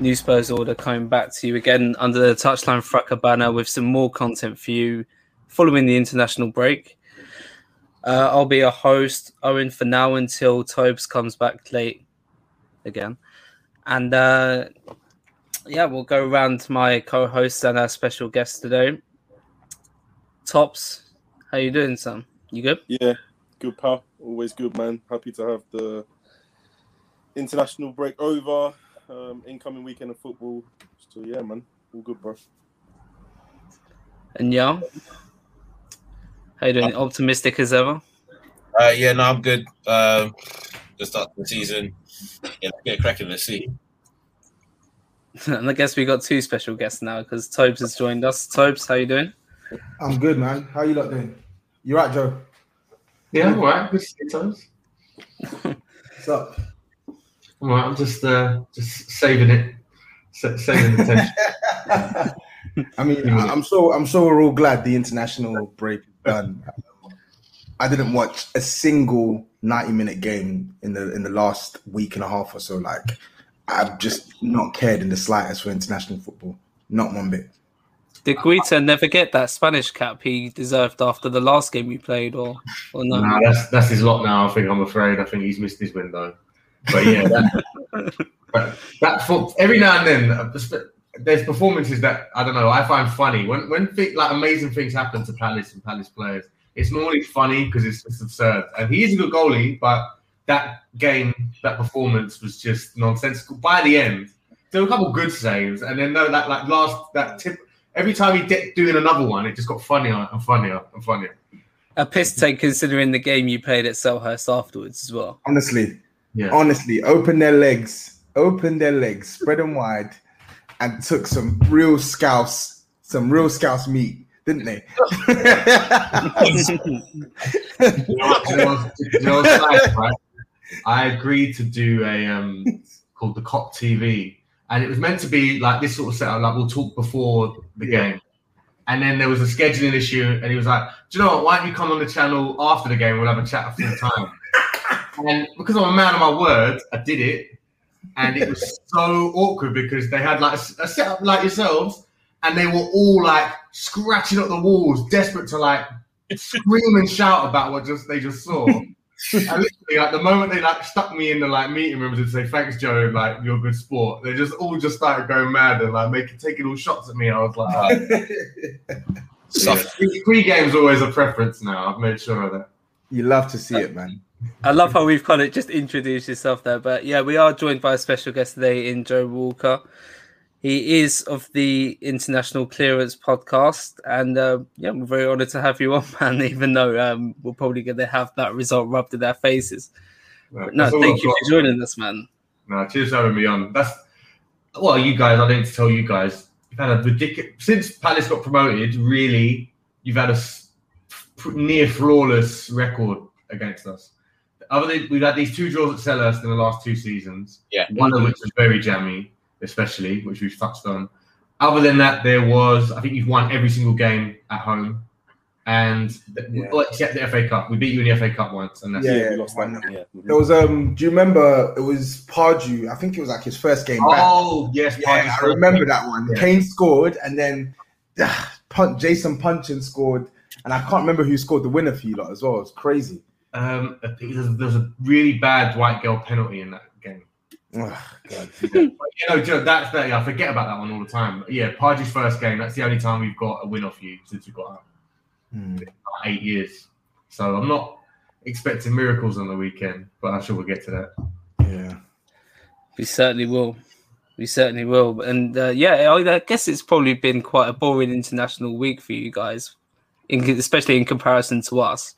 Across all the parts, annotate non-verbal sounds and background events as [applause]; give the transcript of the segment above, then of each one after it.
New Spurs Order coming back to you again under the Touchline Fracas banner with some more content for you following the international break. Uh, I'll be your host, Owen, for now until Tobes comes back late again. And uh, yeah, we'll go around to my co-host and our special guest today. Tops, how you doing, Sam? You good? Yeah, good pal. Always good, man. Happy to have the international break over. Um, incoming weekend of football. So yeah, man, all good, bro. And yeah, how you doing? Optimistic as ever? Uh, yeah, no, I'm good. Um, just start the season. Yeah, get cracking. Let's see. [laughs] and I guess we got two special guests now because Tobes has joined us. Tobes, how you doing? I'm good, man. How you lot doing? You right, Joe? Yeah, I'm all right. Good to see you, Thomas. [laughs] What's up? I'm all right. I'm just uh, just saving it, Sa- saving the tension. [laughs] I mean, I- I'm so I'm so we're all glad the international break is done. I didn't watch a single 90 minute game in the in the last week and a half or so. Like, I've just not cared in the slightest for international football. Not one bit. Did Guaita never get that Spanish cap he deserved after the last game we played, or or no? nah, that's that's his lot now. I think I'm afraid. I think he's missed his window. But yeah, that, but that fo- every now and then uh, there's performances that I don't know. I find funny when when thi- like amazing things happen to Palace and Palace players. It's normally funny because it's, it's absurd. And he is a good goalie, but that game, that performance was just nonsensical. By the end, there were a couple good saves, and then no, that like last that tip. Every time he did doing another one, it just got funnier and funnier and funnier. A piss take considering the game you played at Selhurst afterwards as well. Honestly, Yeah. honestly, open their legs, open their legs, spread them wide, and took some real scouse, some real scouse meat, didn't they? You know what- you know what's- [laughs] you know what's [laughs] nice, right? I agreed to do a um called the Cop TV, and it was meant to be like this sort of setup. Like we'll talk before the Yeah. game, and then there was a scheduling issue, and he was like, "Do you know what? Why don't you come on the channel after the game? We'll have a chat a full time." And because I'm a man of my word, I did it, and it was [laughs] so awkward because they had like a setup like yourselves, and they were all like scratching up the walls, desperate to like scream and shout about what just they just saw. and literally, like the moment they like stuck me in the like meeting rooms and say thanks, Joe, like you're a good sport, they just all just started going mad and like making taking all shots at me. I was like, oh. [laughs] Stuff. yeah. Pre- pre-game's always a preference now. I've made sure of that. you love to see it, man. I love how we've kind of just introduced yourself there, but yeah, we are joined by a special guest today in Joe Walker. He is of the International Clearance podcast, and uh, yeah, we're very honoured to have you on, [laughs] man. Even though um, we're probably going to have that result rubbed in their faces. Right, No, thank you for joining us, man. No, cheers for having me on. That's well, you guys. I need to tell you guys. You've had a ridiculous since Palace got promoted. Really, you've had a near flawless record against us. Other than we've had these two draws at Selhurst in the last two seasons. Yeah. one of which was very jammy, especially which we've touched on. Other than that, there was I think you've won every single game at home, and the, Yeah. well, except the FA Cup. We beat you in the FA Cup once, and that's Yeah, it. Yeah, we lost one that. Yeah. There was um. Do you remember? It was Pardew. I think it was like his first game back. Oh yes, Yeah, Pardew I scored. remember that one. Yeah. Kane scored, and then Pun- Jason Puncheon scored, and I can't remember who scored the winner for you lot as well. It was crazy. Um, there's, there's a really bad white girl penalty in that game. Ugh, God. [laughs] But, you know, Joe, that's that. I forget about that one all the time. But yeah, Pardew's first game. That's the only time we've got a win off you since we got out. Like eight years. So I'm not expecting miracles on the weekend, but I'm sure we'll get to that. Yeah. We certainly will. We certainly will. And uh, yeah, I, I guess it's probably been quite a boring international week for you guys, in, especially in comparison to us.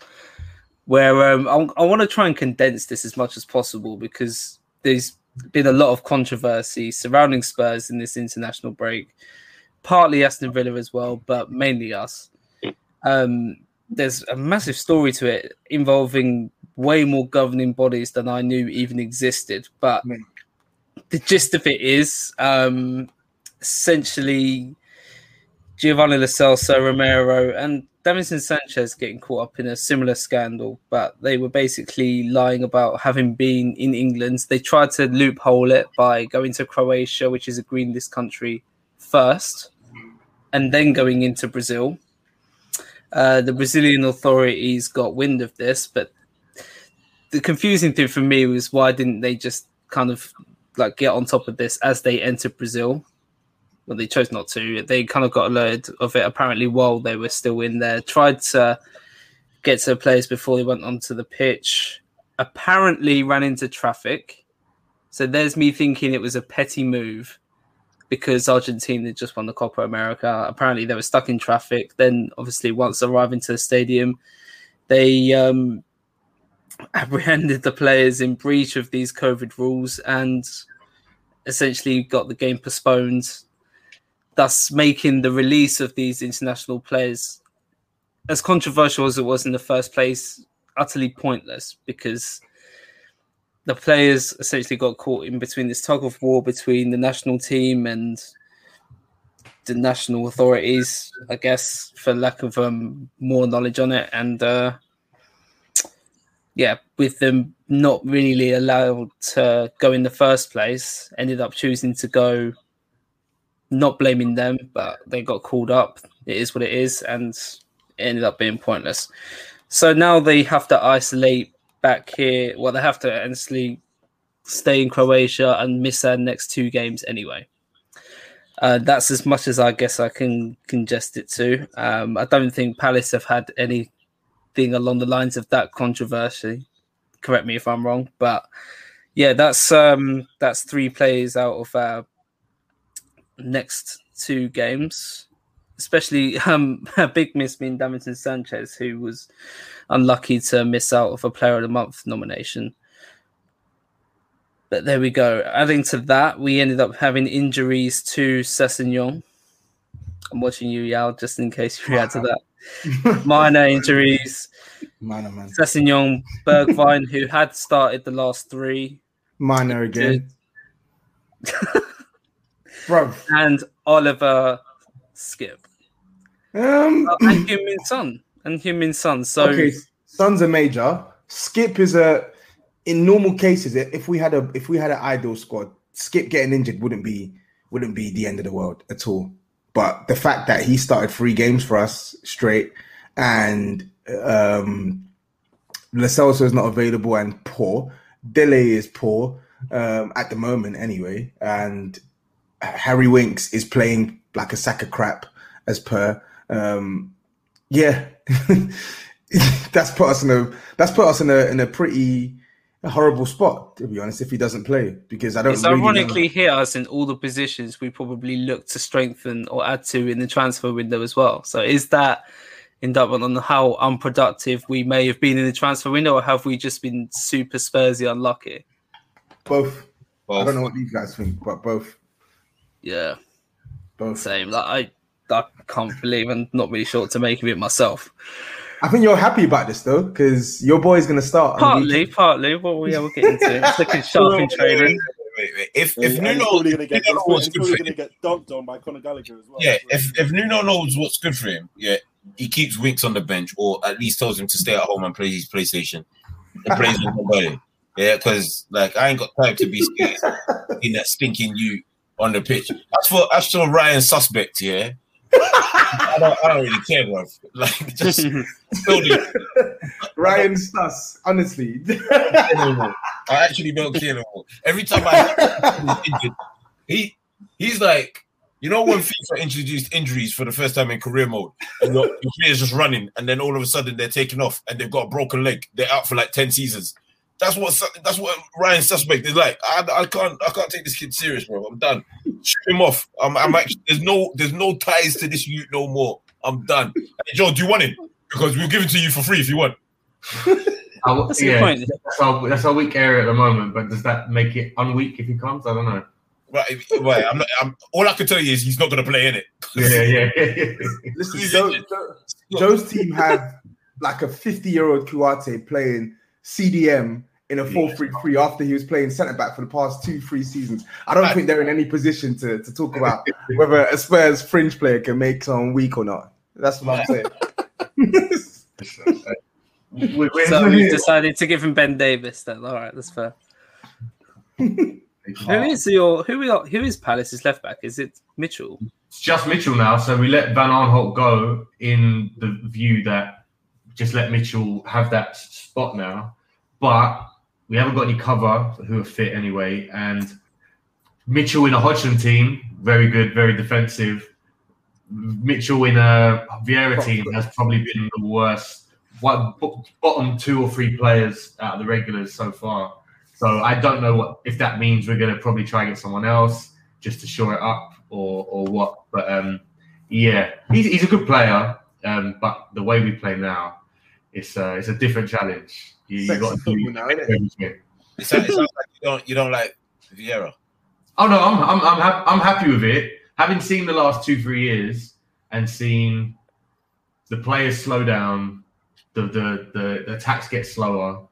Where um, I, I want to try and condense this as much as possible because there's been a lot of controversy surrounding Spurs in this international break, partly Aston Villa as well, but mainly us. Um, there's a massive story to it involving way more governing bodies than I knew even existed. But the gist of it is um, essentially Giovanni Lo Celso, Romero, and Davinson Sanchez getting caught up in a similar scandal, but they were basically lying about having been in England. They tried to loophole it by going to Croatia, which is a green list country, first, and then going into Brazil. Uh, the Brazilian authorities got wind of this, but the confusing thing for me was why didn't they just kind of like get on top of this as they entered Brazil? Well, they chose not to. They kind of got alerted of it apparently while they were still in there. Tried to get to the players before they went onto the pitch. Apparently ran into traffic. So there's me thinking it was a petty move because Argentina just won the Copa America. Apparently they were stuck in traffic. Then obviously once arriving to the stadium, they um, [laughs] apprehended the players in breach of these COVID rules and essentially got the game postponed, thus making the release of these international players, as controversial as it was in the first place, utterly pointless because the players essentially got caught in between this tug of war between the national team and the national authorities, I guess, for lack of um, more knowledge on it. And uh, yeah, with them not really allowed to go in the first place, ended up choosing to go, not blaming them, but they got called up. It is what it is, and it ended up being pointless. So now they have to isolate back here. Well, they have to honestly stay in Croatia and miss their next two games anyway. Uh, that's as much as I guess I can congest it to. Um, I don't think Palace have had anything along the lines of that controversy. Correct me if I'm wrong, but yeah, that's um, that's three players out of our next two games. Especially [laughs] um, a big miss being Davinson Sanchez, who was unlucky to miss out of a Player of the Month nomination. But there we go. Adding to that, we ended up having injuries to Sessegnon. I'm watching you, Yaw, just in case you react to that. [laughs] Minor injuries. Minor man. Sessegnon, Bergwijn, who had started the last three, Minor again. [laughs] Bro. and Oliver Skipp. Um, Uh, and [clears throat] Heung-min Son. And Heung-min Son. So okay, Son's a major. Skipp is a in normal cases, if we had a if we had an ideal squad, Skipp getting injured wouldn't be wouldn't be the end of the world at all. But the fact that he started three games for us straight and um Celso is not available and poor. Dele is poor um, at the moment anyway, and Harry Winks is playing like a sack of crap as per. Um, yeah, [laughs] that's put us in a that's put us in a in a pretty horrible spot to be honest. If he doesn't play, because I don't. it's really know- ironically hit us in all the positions we probably look to strengthen or add to in the transfer window as well. So is that indictment on how unproductive we may have been in the transfer window, or have we just been super Spursy unlucky? both. I don't know what these guys think, but both. Yeah, Both. same. Like I, I can't believe I'm not really sure what to make of it myself. I think you're happy about this though, because your boy's gonna start. on the Partly, partly. Well, yeah, we'll get into it. It's looking [laughs] sharp in training. Wait, wait. If if and Nuno, he's gonna get Nuno knows what's he's good probably for gonna him, get dunked on by Conor Gallagher as well. yeah. So- If if Nuno knows what's good for him, yeah, he keeps Winks on the bench, or at least tells him to stay at home and play his PlayStation and plays with nobody. [laughs] Yeah, because like I ain't got time to be scared [laughs] in that stinking you on the pitch. As for as for Ryan suspect, yeah. I don't, I don't really care, bro. [laughs] Like, just. [laughs] Ryan Stuss, honestly. I actually don't care no more. Every time I injured, he he's like, you know, when FIFA introduced injuries for the first time in career mode, and your, your player's just running, and then all of a sudden they're taking off and they've got a broken leg. They're out for like ten seasons. That's what su- that's what Ryan suspect is like. I, I can't I can't take this kid serious, bro. I'm done. Shoot him off. I'm, I'm actually there's no there's no ties to this youth no more. I'm done. Hey, Joe, do you want him? Because we'll give it to you for free if you want. [laughs] I w- That's yeah, point. That's our, that's our weak area at the moment, but does that make it unweak if he comes? I don't know. Right, right. I'm not, I'm, all I can tell you is he's not going to play in it. Yeah, yeah, yeah. [laughs] Listen, Joe. Joe- Joe's team had like a 50 year old Kouyaté playing CDM in a 4 3 3 after he was playing centre back for the past two, three seasons. I don't think they're in any position to, to talk about whether a Spurs fringe player can make someone weak or not. That's what I'm saying. [laughs] We- we're- So we've decided to give him Ben Davies. Then, all right, that's fair. Who is your who are who is Palace's left back? Is it Mitchell? It's just Mitchell now, so we let Van Aanholt go in the view that just let Mitchell have that spot now. But we haven't got any cover who are fit anyway. And Mitchell in a Hodgson team, very good, very defensive. Mitchell in a Vieira team has probably been the worst. What bottom two or three players out of the regulars so far. So I don't know what if that means we're going to probably try and get someone else just to shore it up or or what. But um, yeah, he's, he's a good player. Um, but the way we play now, it's uh, it's a different challenge. You, you got to do now, innit? everything. It sounds, it sounds like you don't you don't like Vieira. Oh no, I'm I'm I'm, hap- I'm happy with it. Having seen the last two three years and seen the players slow down, the the the, the attacks get slower.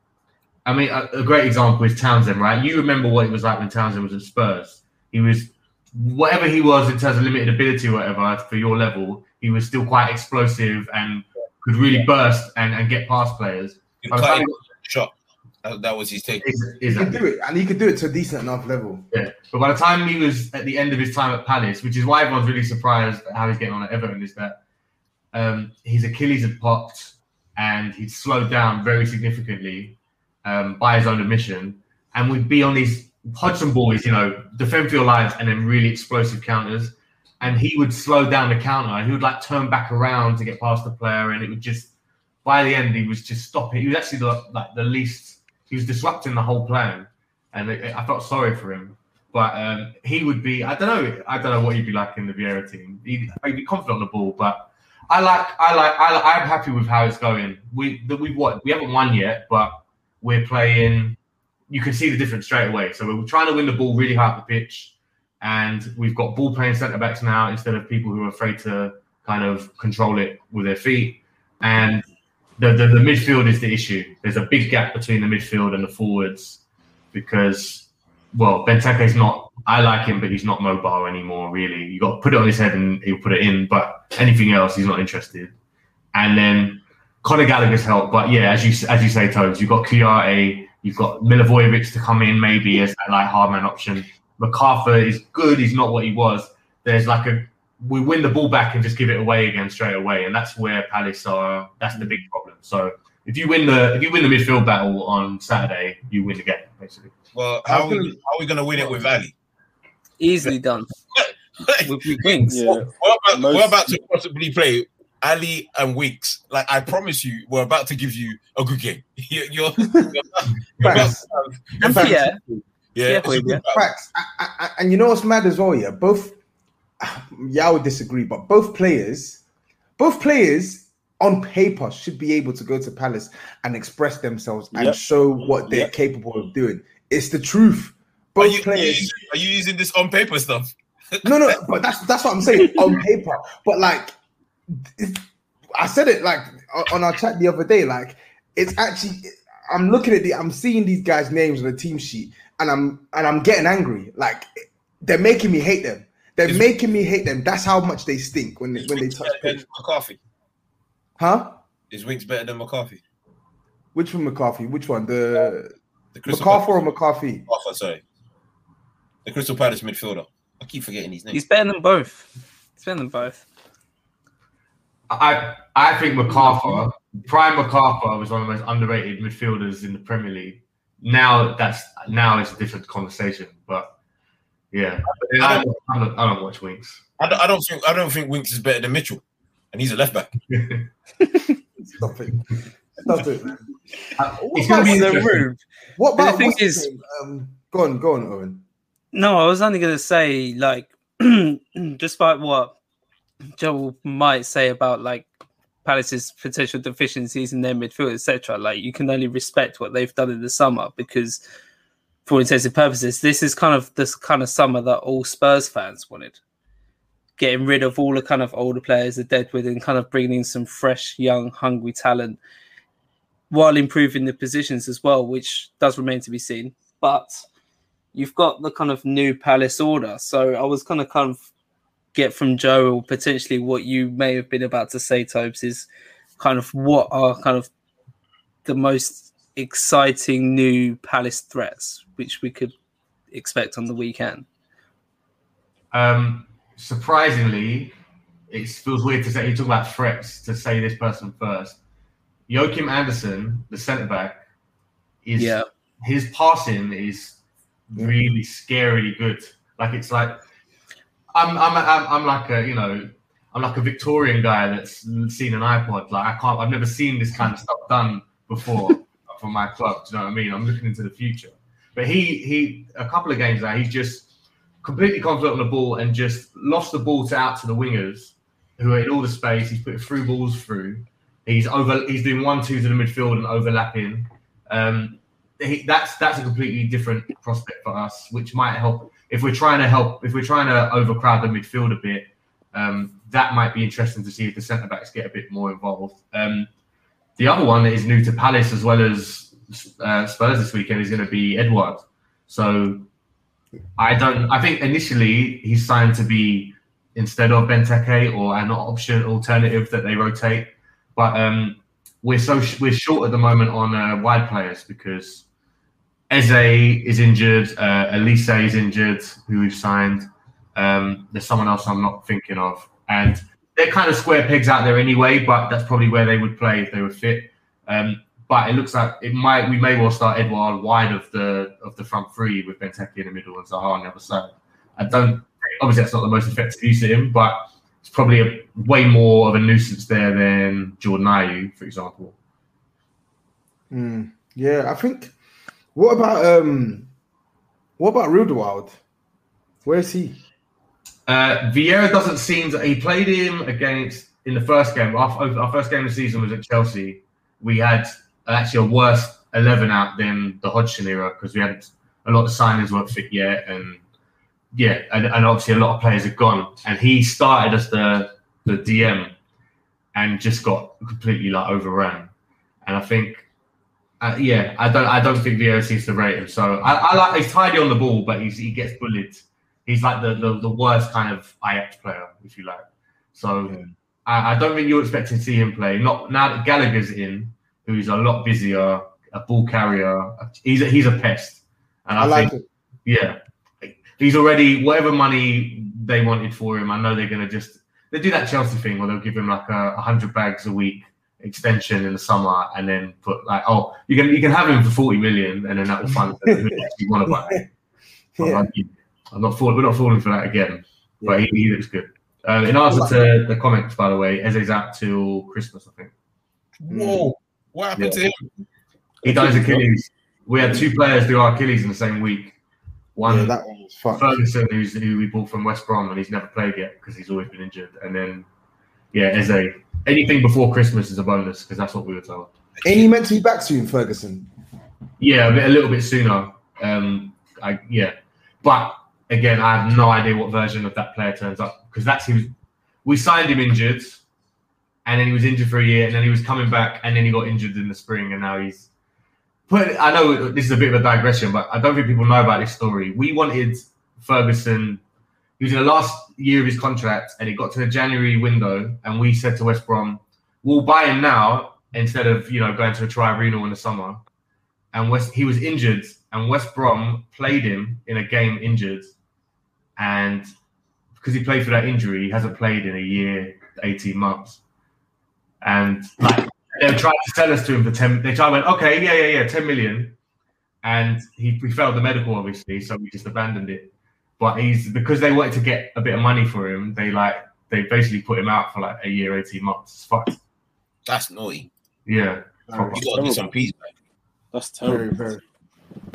I mean, a, a great example is Townsend, right? You remember what it was like when Townsend was at Spurs. He was whatever he was in terms of limited ability or whatever for your level. He was still quite explosive and could really burst and, and get past players. You By the time him shot. That, that was his take. Is, He is can do it, and he could do it to a decent enough level. Yeah, but by the time he was at the end of his time at Palace, which is why everyone's really surprised at how he's getting on at Everton, is that um, his Achilles had popped and he'd slowed down very significantly um, by his own admission, and would be on these Hodgson boys, you know, defend for your lives and then really explosive counters, and he would slow down the counter and he would like turn back around to get past the player, and it would just by the end he was just stopping. He was actually the, like the least. He was disrupting the whole plan, and I I felt sorry for him. But um, he would be, I don't know, I don't know what he'd be like in the Vieira team. He'd, he'd be confident on the ball, but I like, I like, I, I'm happy with how it's going. We, the, we've what, we haven't won yet, but we're playing. You can see the difference straight away. So we're trying to win the ball really high up the pitch, and we've got ball playing centre backs now instead of people who are afraid to kind of control it with their feet. And the, the, the midfield is the issue. There's a big gap between the midfield and the forwards because well, Benteke is not. I like him, but he's not mobile anymore. Really, you got to put it on his head and he'll put it in. But anything else, he's not interested. And then Conor Gallagher's help, but yeah, as you as you say, Toes, you've got Kouyaté, you've got Milivojevic to come in maybe as that like hard man option. McArthur is good. He's not what he was. There's like a we win the ball back and just give it away again straight away, and that's where Palace are. That's the big problem. So if you win the if you win the midfield battle on Saturday, you win the game basically. Well, how are we, how are we going to win it with Ali? Easily done [laughs] with weak wings. Yeah. We're about, Most- we're about to possibly play Ali and Winks. Like I promise you, we're about to give you a good game. You're, [laughs] you're, you're you're about [laughs] Facts. to have- yeah, yeah, Yeah, it's a wait, good yeah. Facts. I, I, I- and you know what's mad as well, yeah? Both, yeah, I would disagree, but both players, both players on paper should be able to go to Palace and express themselves and Yep. show what they're Yep. capable of doing. It's the truth. Are Both are, you players. using, are you using this on paper stuff? No, no, but that's that's what I'm saying [laughs] on paper. But like, I said it like on- on our chat the other day. Like, it's actually I'm looking at the I'm seeing these guys' names on the team sheet, and I'm and I'm getting angry. Like, they're making me hate them. They're Is- making me hate them. That's how much they stink when they, when they touch Ben pitch. McCarthy. Huh? Is Winks better than McCarthy? Which one, McCarthy? Which one? The The Crystal McCarthy or Palace, McCarthy? McCarthy, sorry. The Crystal Palace midfielder. I keep forgetting his name. He's better than both. He's better than both. I I think McArthur, prime McArthur, was one of the most underrated midfielders in the Premier League. Now that's now it's a different conversation, but yeah, I don't, I don't, I don't watch Winks. I don't, I don't think I don't think Winks is better than Mitchell, and he's a left back. [laughs] Stop it. Stop it. man. It's going to be the room. What But the about thing is- name? Um, go on, go on, Owen. No, I was only going to say, like, [clears throat] despite what Joel might say about like Palace's potential deficiencies in their midfield, etc., like you can only respect what they've done in the summer because, for all intents and purposes, this is kind of this kind of summer that all Spurs fans wanted. Getting rid of all the kind of older players, the deadwood, and kind of bringing in some fresh, young, hungry talent, while improving the positions as well, which does remain to be seen. But you've got the kind of new Palace order. So I was kind of kind of get from Joe or potentially what you may have been about to say, Tobes, is kind of what are kind of the most exciting new Palace threats which we could expect on the weekend. Um, surprisingly, it feels weird to say you talk about threats to say this person first. Joachim Andersen, the centre back, is Yeah. his passing is really scarily good. Like it's like I'm I'm I'm, I'm like a you know I'm like a Victorian guy that's seen an iPod. Like I can't I've never seen this kind of stuff done before [laughs] for my club. Do you know what I mean? I'm looking into the future. But he he a couple of games now he's just completely confident on the ball and just lost the ball to out to the wingers who are in all the space. He's putting through balls through. He's over. He's doing one two to the midfield and overlapping. Um, he, that's that's a completely different prospect for us, which might help if we're trying to help. If we're trying to overcrowd the midfield a bit, um, that might be interesting to see if the centre backs get a bit more involved. Um, the other one that is new to Palace as well as uh, Spurs this weekend is going to be Edouard. So I don't. I think initially he's signed to be instead of Benteke or an option alternative that they rotate. But um, we're so sh- we're short at the moment on uh, wide players because Eze is injured, uh, Olise is injured, who we've signed. Um, there's someone else I'm not thinking of, and they're kind of square pegs out there anyway. But that's probably where they would play if they were fit. Um, but it looks like it might we may well start Edouard wide of the of the front three with Benteke in the middle and Zaha on the other side. I don't obviously that's not the most effective use of him, but it's probably a way more of a nuisance there than Jordan Ayew, for example. Mm, yeah, I think. What about um? What about Riedewald? Where is he? Uh, Vieira doesn't seem to. He played him against in the first game. Our, our first game of the season was at Chelsea. We had actually a worse eleven out than the Hodgson era because we had a lot of signings weren't fit yet, and yeah, and, and obviously a lot of players had gone. And he started as the the DM and just got completely like overrun. And I think, uh, yeah, I don't I don't think Vieira seems to rate him. So I, I like he's tidy on the ball, but he's, he gets bullied he's like the, the, the worst kind of Ajax player, if you like. So Yeah. I, I don't think you're expecting to see him play. Not now that Gallagher's in, who's a lot busier, a ball carrier. He's a, he's a pest, and I, I like think it. yeah, he's already whatever money they wanted for him. I know they're gonna just they do that Chelsea thing where they'll give him like a, a hundred bags a week extension in the summer, and then put like oh you can you can have him for forty million, and then that will fund [laughs] who you want to buy. I'm Yeah. like, I'm not falling. We're not falling for that again. But Yeah. he, he looks good. Uh, in answer to the comments, by the way, Eze's out till Christmas, I think. Whoa, what happened to him? He does Achilles. We had two players do our Achilles in the same week. One Yeah, that one was fucked. Ferguson, who's who we bought from West Brom, and he's never played yet because he's always been injured. And then, yeah, Eze. Anything before Christmas is a bonus because that's what we were told. Ain't he meant to be back soon, Ferguson? Yeah, a, bit, a little bit sooner. Um, I yeah, but again, I have no idea what version of that player turns up because that's he was. We signed him injured, and then he was injured for a year, and then he was coming back, and then he got injured in the spring, and now he's. But I know this is a bit of a digression, but I don't think people know about this story. We wanted Ferguson. He was in the last year of his contract, and it got to the January window, and we said to West Brom, we'll buy him now instead of you know going to a tribunal in the summer. And West he was injured, and West Brom played him in a game injured, and because he played for that injury, he hasn't played in a year, eighteen months, and like they tried to sell us to him for ten. They tried went okay, yeah, yeah, yeah, ten million, and he we failed the medical obviously, so we just abandoned it. But he's because they wanted to get a bit of money for him, they like they basically put him out for like a year, eighteen months. It's fucked. That's naughty. Yeah. Very, You gotta do some peas back. That's very, terrible. very,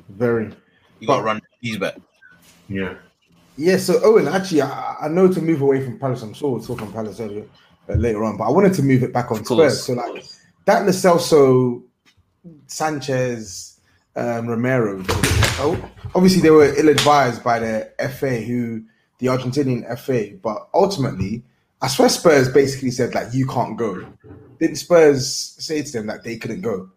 very. You gotta run peas back. Yeah. Yeah, so Owen, actually, I, I know to move away from Palace. I'm sure we'll talk on Palace earlier, later on, but I wanted to move it back on Of course. Spurs. So, like that Lo Celso, Sanchez, um, Romero. Oh, obviously, they were ill-advised by the FA, who the Argentinian FA, but ultimately, I swear Spurs basically said like, "You can't go." Didn't Spurs say to them that they couldn't go?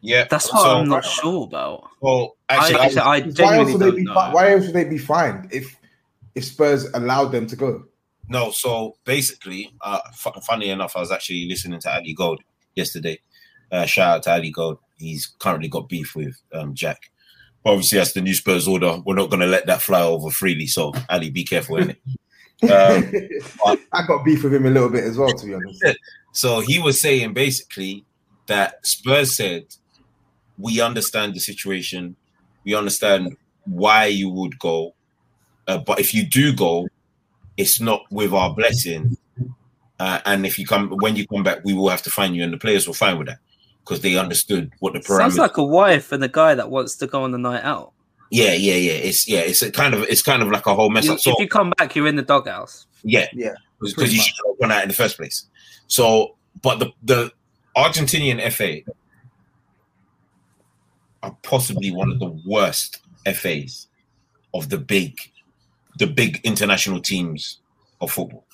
Yeah. That's what so, I'm not sure about. Well, I, actually, I, actually, I Why else would they don't be? know. Fi- why else would they be fined if if Spurs allowed them to go? No, so basically, uh, f- funny enough, I was actually listening to Ali Gold yesterday. Uh, shout out to Ali Gold. He's currently got beef with um, Jack. Obviously, that's the new Spurs order. We're not going to let that fly over freely. So, Ali, be careful, innit? [laughs] Um, I got beef with him a little bit as well, to be honest. So he was saying basically that Spurs said, "We understand the situation. We understand why you would go, uh, but if you do go, it's not with our blessing. Uh, and if you come, when you come back, we will have to find you, and the players were fine with that because they understood what the parameters. Sounds like a wife and a guy that wants to go on the night out. yeah, yeah, yeah. It's yeah, it's a kind of it's kind of like a whole mess You- up. So if you come back, you're in the doghouse. Yeah, Yeah, because you much. should have gone out in the first place. So, but the the Argentinian FA are possibly one of the worst FAs of the big, the big international teams of football.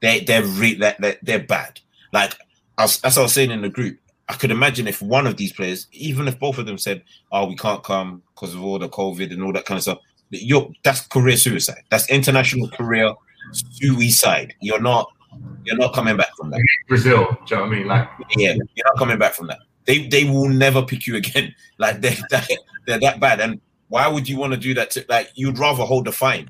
They they're re- they're, they're, they're bad. Like as, as I was saying in the group, I could imagine if one of these players, even if both of them said, "Oh, we can't come because of all the COVID and all that kind of stuff," you're that's career suicide. That's international career suicide. You're not you're not coming back from that. Brazil. Do you know what I mean? Like, Yeah, you're not coming back from that. They they will never pick you again. [laughs] Like they that, they're that bad. And why would you want to do that? To like you'd rather hold the fine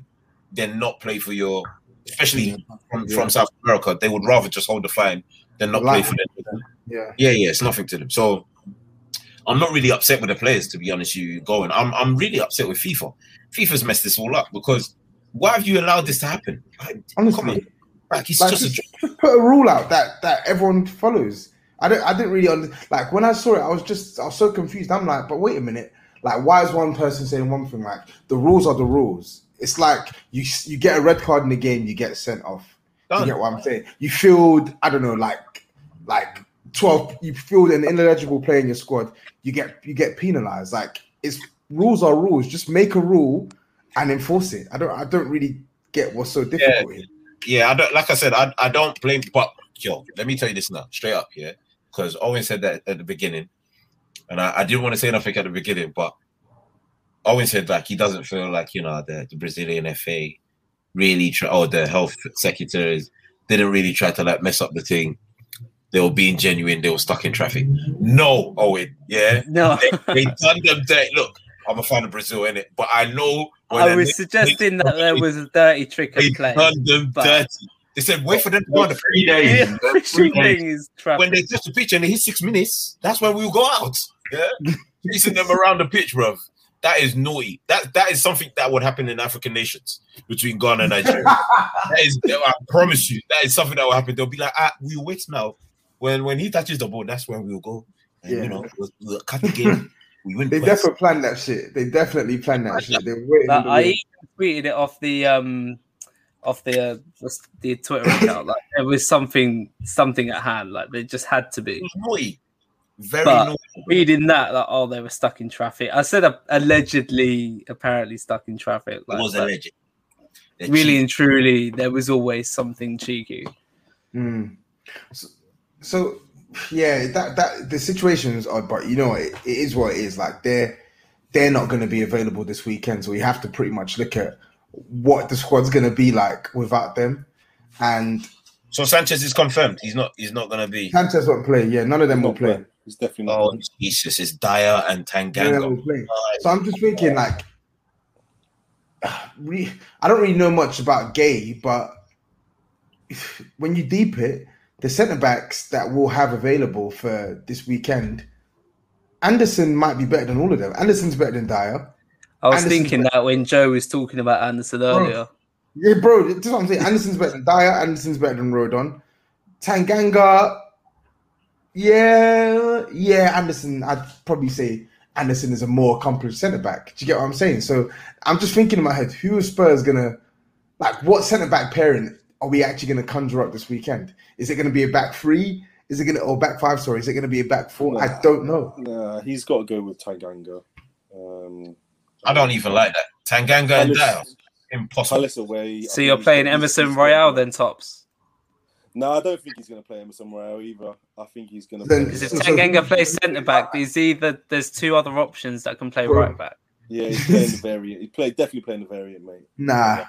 than not play for your, especially from, Yeah. from South America. They would rather just hold the fine than not play for them. yeah. Yeah, yeah, it's nothing to them. So I'm not really upset with the players, to be honest. You going, I'm I'm really upset with FIFA. FIFA's messed this all up because why have you allowed this to happen? Like, Honestly. come on, like it's Like, just a just, just put a rule out that that everyone follows. I don't. I didn't really under, like when I saw it. I was just. I was so confused. I'm like, but wait a minute. Like, why is one person saying one thing? Like, the rules are the rules. It's like you you get a red card in the game, you get sent off. You get what I'm saying? You field. I don't know. Like, like twelve. You field an ineligible player in your squad. You get you get penalized. Like, it's rules are rules. Just make a rule and enforce it. I don't. I don't really get what's so difficult here. yeah, I don't like I said, I, I don't blame but yo, let me tell you this now, straight up, yeah. Because Owen said that at the beginning, and I, I didn't want to say nothing at the beginning, but Owen said like he doesn't feel like you know the, the Brazilian FA really try or the health secretaries didn't really try to like mess up the thing. They were being genuine, they were stuck in traffic. No, Owen, yeah. No, They, they done them dirty. Look, I'm a fan of Brazil, in it, but I know when I was suggesting that there was a dirty trick they of play. done them but- dirty. They said wait for them to go on the three The days. official [laughs] Three days. thing is when traffic. they touch the pitch and they hit six minutes, that's when we'll go out. Yeah, chasing them around the pitch, bruv. That is naughty. That that is something that would happen in African nations between Ghana and Nigeria. [laughs] that is, I promise you, that is something that will happen. They'll be like, ah, we'll wait now. When when he touches the ball, that's when we'll go. And Yeah. you know, we'll, we'll cut the game. We win. They points. definitely planned that shit. They definitely planned that shit. They were waiting. Like, the I even tweeted it off the um off the uh, the Twitter account. Like there was something something at hand. Like they just had to be. It was naughty. Very But- naughty. Reading that, like oh, they were stuck in traffic. I said uh, allegedly, apparently stuck in traffic. It was a but legend. They're really cheap. and truly, there was always something cheeky. Mm. So, so, yeah, that that the situations is odd, but you know it, it is what it is. Like they're they're not going to be available this weekend, so we have to pretty much look at what the squad's going to be like without them. And So Sanchez is confirmed. He's not. He's not gonna be. Sanchez won't play. Yeah, none of them will Not play. Playing. He's definitely not. Oh playing. Jesus! It's Dier and None of them Tanganga. will play. So I'm just thinking, oh. like, re- I don't really know much about Guéhi, but [sighs] when you deep it, the centre backs that we'll have available for this weekend, Andersen might be better than all of them. Andersen's better than Dier. I was Andersen's thinking that when Joe was talking about Andersen earlier. Yeah, bro, that's what I'm saying. Andersen's better than Dier. Andersen's better than Rodon. Tanganga, yeah, yeah. Andersen, I'd probably say Andersen is a more accomplished centre back. Do you get what I'm saying? So I'm just thinking in my head, who is Spurs gonna like? What centre back pairing are we actually gonna conjure up this weekend? Is it gonna be a back three? Is it gonna or back five? Sorry, is it gonna be a back four? I don't know. Nah, he's got to go with Tanganga. Um, I don't even like that. Tanganga and Palace- Dier. Impossible. Palace away. I So think you're playing Emerson Royal then tops. No, I don't think he's going to play Emerson Royal either. I think he's going to. Then- play. Because if So- Tanganga plays centre back, there's either there's two other options that can play right back. Yeah, he's playing the variant. He played definitely playing the variant, mate. Nah,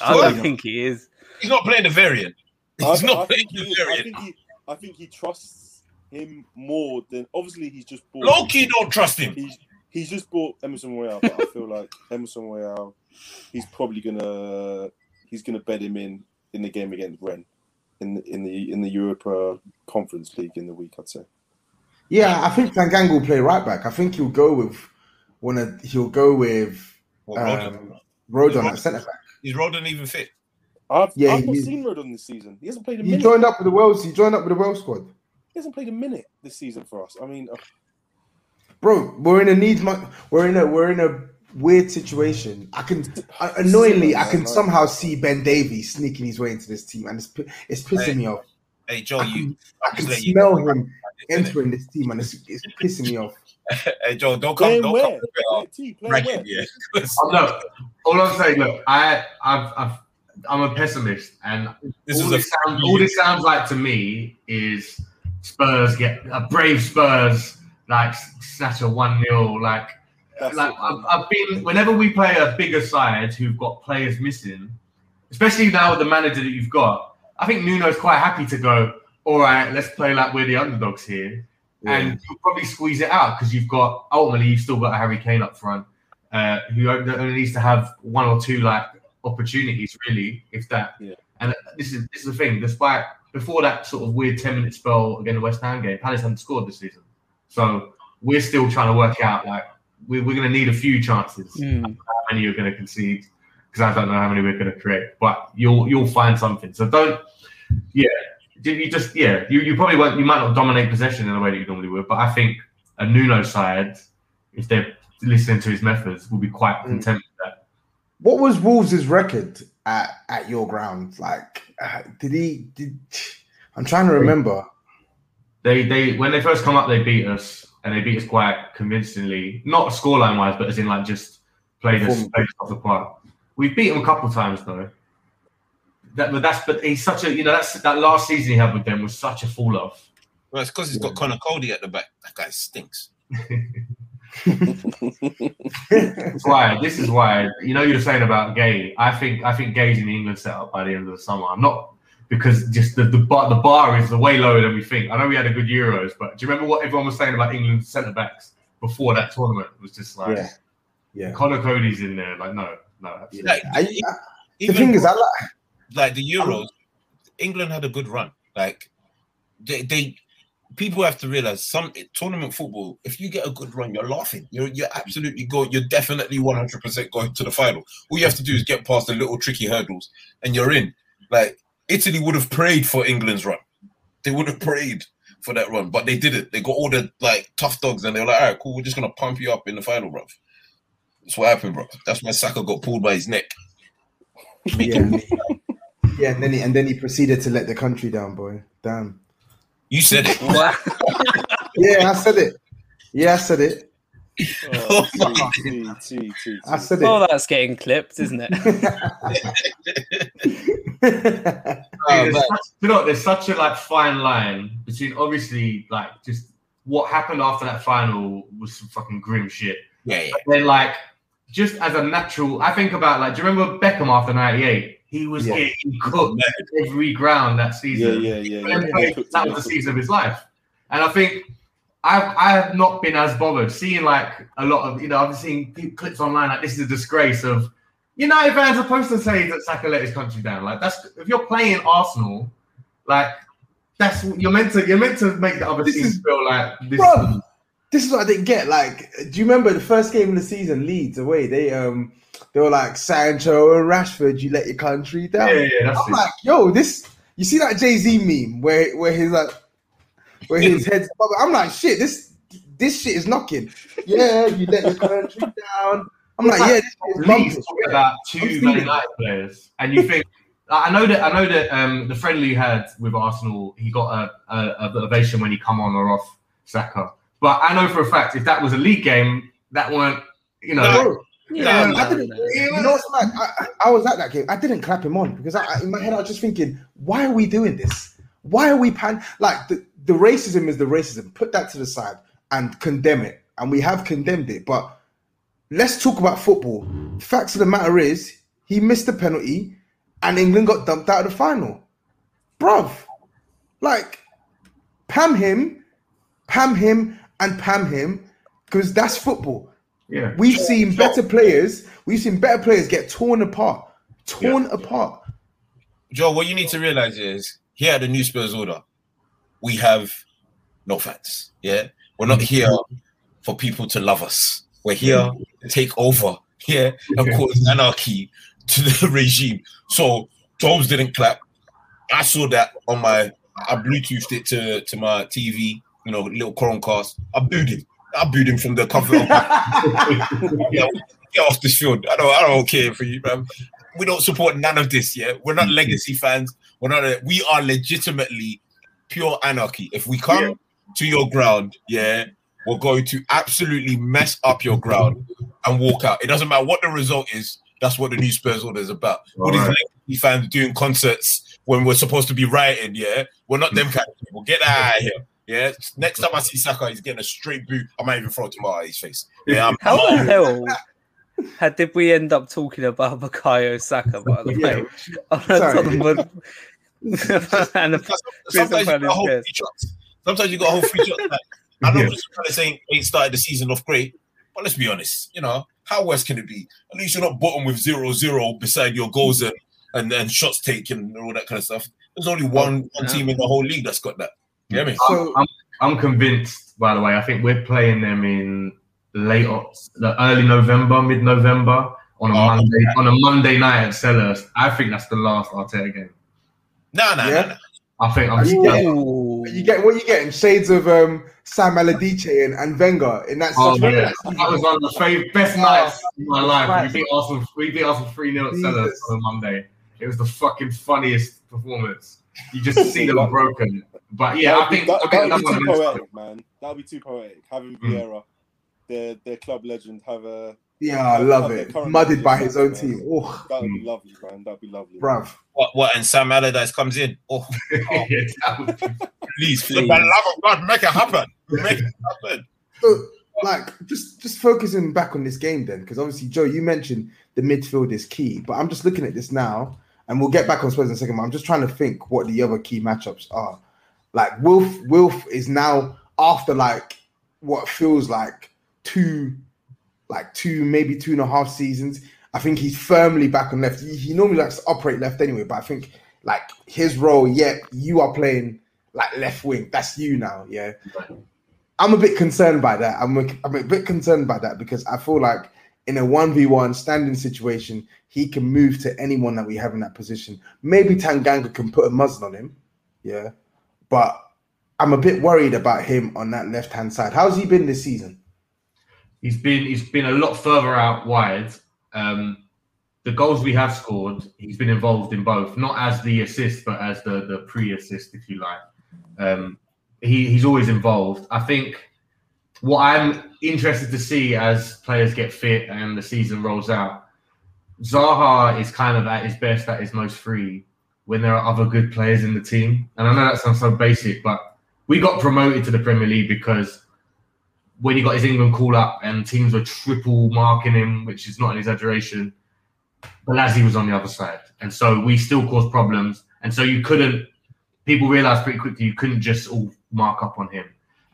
I don't think he is. He's not playing the variant. I, He's I not think playing he the is. I variant. think he. I think he trusts him more than obviously he's just bought. Low key, don't trust him. He's he's just bought Emerson Royal, but I feel like Emerson Royal, he's probably gonna he's gonna bed him in in the game against Rennes, in the, in the in the Europa Conference League in the week. I'd say. yeah. I think Tanganga will play right back. I think he'll go with one of he'll go with Well, Rodon. um, Rodon at centre back. Is Rodon even fit? I've, Yeah, I've not he- seen Rodon this season. He hasn't played a minute. He minute. joined up with the Wales. He joined up with the Wales squad, He hasn't played a minute this season for us. I mean, uh, bro. We're in a needs. mo- We're in a we're in a weird situation. I can I, [laughs] annoyingly I can somehow see Ben Davies sneaking his way into this team, and it's it's pissing me off. Hey Joe, I can, I I can just let you smell him [laughs] entering this team, and it's, it's pissing me off. [laughs] Hey Joe, don't come. playing Don't where? come. with it, Play, T, playing where? it, yeah. Oh, no, all I'm saying, look, I, I've, I've, I'm a pessimist, and This all, is a this sounds, all this sounds like to me is Spurs get a brave Spurs like snatch a one 0 like That's like. I've, I've been whenever we play a bigger side who've got players missing, especially now with the manager that you've got. I think Nuno's quite happy to go. All right, let's play like we're the underdogs here, and you'll probably squeeze it out because you've got ultimately you've still got a Harry Kane up front, uh, who only needs to have one or two like opportunities really, if that. Yeah. And this is this is the thing. Despite before that sort of weird ten minute spell against the West Ham game, Palace hadn't scored this season, so we're still trying to work out like we're, we're going to need a few chances. How many you're going to concede? Because I don't know how many we're going to create, but you'll you'll find something. So don't, yeah, you you just yeah, you, you probably won't. You might not dominate possession in the way that you normally would, but I think a Nuno side, if they're listening to his methods, will be quite Mm. content with that. What was Wolves' record at, at your ground? Like, uh, did he? Did I'm trying to remember. They they when they first come up, they beat us, and they beat us quite convincingly. Not scoreline wise, but as in like just played us, played us off the park. We've beat them a couple of times though. That, but that's but he's such a you know that's that last season he had with them was such a fall off. Well, it's because he's got Conor Coady at the back. That guy stinks. [laughs] [laughs] That's why this is why you know you were saying about Guéhi. I think I think Guéhi's in the England setup by the end of the summer. I'm not because just the the bar the bar is way lower than we think. I know we had a good Euros, but do you remember what everyone was saying about England centre backs before that tournament? It was just like Yeah, yeah. Conor Coady's in there. Like no, no, absolutely. Like, I, I, the thing is, I like. like the Euros, England had a good run. Like they, they people have to realize some tournament football. If you get a good run, you're laughing. You're you're absolutely going. You're definitely 100 percent going to the final. All you have to do is get past the little tricky hurdles, and you're in. Like Italy would have prayed for England's run. They would have prayed for that run, but they didn't. They got all the like tough dogs, and they were like, "All right, cool. We're just gonna pump you up in the final, bro." That's what happened, bro. That's why Saka got pulled by his neck. Yeah, yeah, and then he, and then he proceeded to let the country down, boy. Damn. You said it. [laughs] Yeah, I said it. Yeah, I said it. Oh, T, T, T, T, T. I said Well, it. that's getting clipped, isn't it? [laughs] [laughs] There's such- you know, there's such a like fine line between obviously like just what happened after that final was some fucking grim shit. Yeah, yeah. Then like just as a natural, I think about like, do you remember Beckham after '98? he was Yeah. getting cooked every ground that Yeah, season. yeah, yeah. And yeah. that that was the season of his life. And I think I've I have not been as bothered seeing like a lot of you know I've seen clips online like this is a disgrace of United fans are supposed to say that Saka let his country down. Like that's if you're playing Arsenal, like that's you're meant to you're meant to make the other This teams is- feel like this. Bro, this is what I didn't get. Like, do you remember the first game of the season, Leeds away? They um they were like Sancho and Rashford, you let your country down. Yeah, yeah, that's I'm it. like, yo, this you see that Jay Z meme where where his like where his head's I'm like, shit, this this shit is knocking. Yeah, you let the country down. I'm like, yeah, this is Leeds bumping. about I'm two Man. United players, and you think I know that I know that um, the friendly he had with Arsenal, he got a, a, a ovation when he come on or off Saka. But I know for a fact if that was a league game, that weren't you know. Bro, Yeah, I no, didn't- You know what's mad? I, I, I was at that game. I didn't clap him on because I, I- in my head I was just thinking, why are we doing this? Why are we pan like the, the racism is the racism. Put that to the side and condemn it. And we have condemned it. But let's talk about football. Facts of the matter is he missed the penalty and England got dumped out of the final. Bruv. Like pam him, pam him, and pam him, because that's football. Yeah. We've seen better players. We've seen better players get torn apart, torn apart. Joe, what you need to realize is here at the New Spurs order, we have no fans. Yeah, we're not here for people to love us. We're here to take over. Yeah, and cause anarchy to the [laughs] regime. So Jones didn't clap. I saw that on my. I Bluetoothed it to to my TV. You know, little Chromecast. I booed him. I booed him from the cover. of my- [laughs] yeah, get off this field. I don't. I don't care for you, man. We don't support none of this. Yeah, we're not mm-hmm. legacy fans. We're not. A, we are legitimately pure anarchy. If we come to your ground, yeah, we're going to absolutely mess up your ground and walk out. It doesn't matter what the result is. That's what the new Spurs order is about. All these Alright. legacy fans doing concerts when we're supposed to be rioting. Yeah, we're not them kind of people. Get that out of here. Yeah. Next time I see Saka, he's getting a straight boot. I might even throw a tomato at his face. Yeah. I'm, How the I'm- hell had, did we end up talking about Bukayo Saka, by the way? [laughs] On a Sorry. Tottenham- [laughs] and the, Because sometimes you got a whole players. free shots. Sometimes you got a whole free shot. Like, I know Crystal Palace ain't, ain't started the season off great, but let's be honest. You know how worse can it be? At least you're not bottom with zero zero beside your goals and and, and shots taken and all that kind of stuff. There's only one one team in the whole league that's got that. You know I mean? So I'm, I'm convinced. By the way, I think we're playing them in late, Oct- the early November, mid November on a Oh. Monday on a Monday night at Selhurst. I think that's the last Arteta game. Nah, no, Yeah. nah, nah. I think I'm. Yeah. Ooh. you get what you getting? Shades of um, Sam Allardyce and, and Wenger in that. Oh situation. yeah, that was one of the fav- best nights of my life. We beat Arsenal. We beat Arsenal three 0 at Selhurst on a Monday. It was the fucking funniest performance. You just see them [laughs] broken. But yeah, I That'd be- think, that, I think that'd that be too poetic, man. That'd be too poetic. Having Mm. Vieira, their their club legend, have a Yeah, I love Have it. the current Mudded by his own man. team. Oh, that would Mm. be lovely, man. That'd be lovely, bruv. What? What? And Sam Allardyce comes in. [laughs] Oh, Yeah, that would be- please, for [laughs] Please. the love of God, make it happen. Make it happen. So, like, just just focusing back on this game then, because obviously, Joe, you mentioned the midfield is key, but I'm just looking at this now, and we'll get back on Spurs in a second. But I'm just trying to think what the other key matchups are. Like, Wilf, Wilf is now after like what feels like two, like two, maybe two and a half seasons. I think he's firmly back on left. He, normally likes to operate left anyway, but I think like his role, yeah, you are playing like left wing. That's you now, yeah. I'm a bit concerned by that. I'm a, I'm a bit concerned by that because I feel like in a one v one standing situation, he can move to anyone that we have in that position. Maybe Tanganga can put a muzzle on him, yeah, but I'm a bit worried about him on that left hand side. How's he been this season? He's been he's been a lot further out wide. Um, the goals we have scored, he's been involved in both, not as the assist, but as the the pre-assist, if you like. Um, he, he's always involved. I think what I'm interested to see as players get fit and the season rolls out, Zaha is kind of at his best, at his most free when there are other good players in the team. And I know that sounds so basic, but we got promoted to the Premier League because when he got his England call up and teams were triple marking him, which is not an exaggeration, Bolasie was on the other side, and so we still caused problems. And so you couldn't. People realised pretty quickly you couldn't just all mark up on him,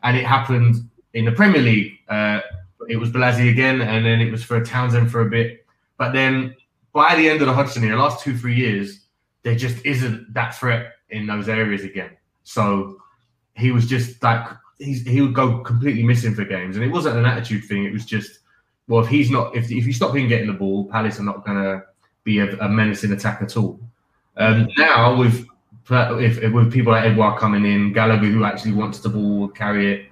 and it happened in the Premier League. Uh, it was Bolasie again, and then it was for Townsend for a bit. But then by the end of the Hodgson year, last two three years, there just isn't that threat in those areas again. So he was just like he's, he would go completely missing for games, and it wasn't an attitude thing. It was just well, if he's not if if you stop him getting the ball, Palace are not going to be a, a menacing attack at all. Um, now with if, if with people like Edouard coming in, Gallagher who actually wants the ball, carry it.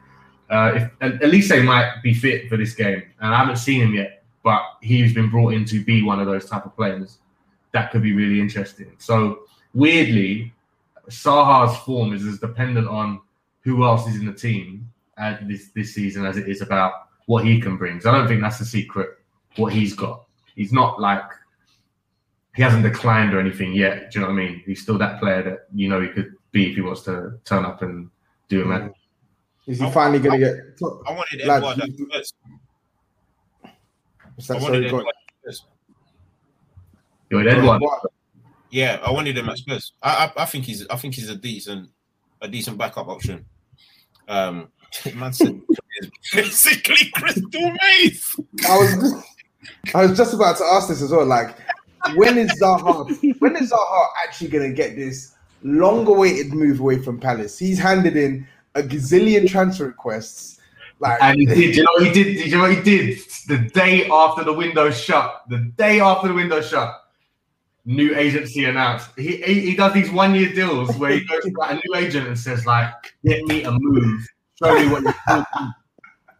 Uh, if at, at least they might be fit for this game, and I haven't seen him yet, but he's been brought in to be one of those type of players. That could be really interesting. So weirdly, Zaha's form is as dependent on who else is in the team uh, this this season as it is about what he can bring. So I don't think that's the secret. What he's got, he's not like he hasn't declined or anything yet. Do you know what I mean? He's still that player that you know he could be if he wants to turn up and do a match. Is he finally going to get? I wanted Lad, Edouard at you- first. What's I that? wanted Sorry, go on. Edouard first. You're Edouard. Yeah, I wanted him at Spurs. I, I I think he's I think he's a decent a decent backup option. Um, man said [laughs] basically Crystal Maze. I was I was just about to ask this as well. Like, when is Zaha? When is Zaha actually going to get this long-awaited move away from Palace? He's handed in a gazillion transfer requests. Like, And he did. You know what he did? You know what he did? The day after the window shut. The day after the window shut. New agency announced. He he, he does these one year deals where he goes to a new agent and says like, "Get me a move. Show me what you're.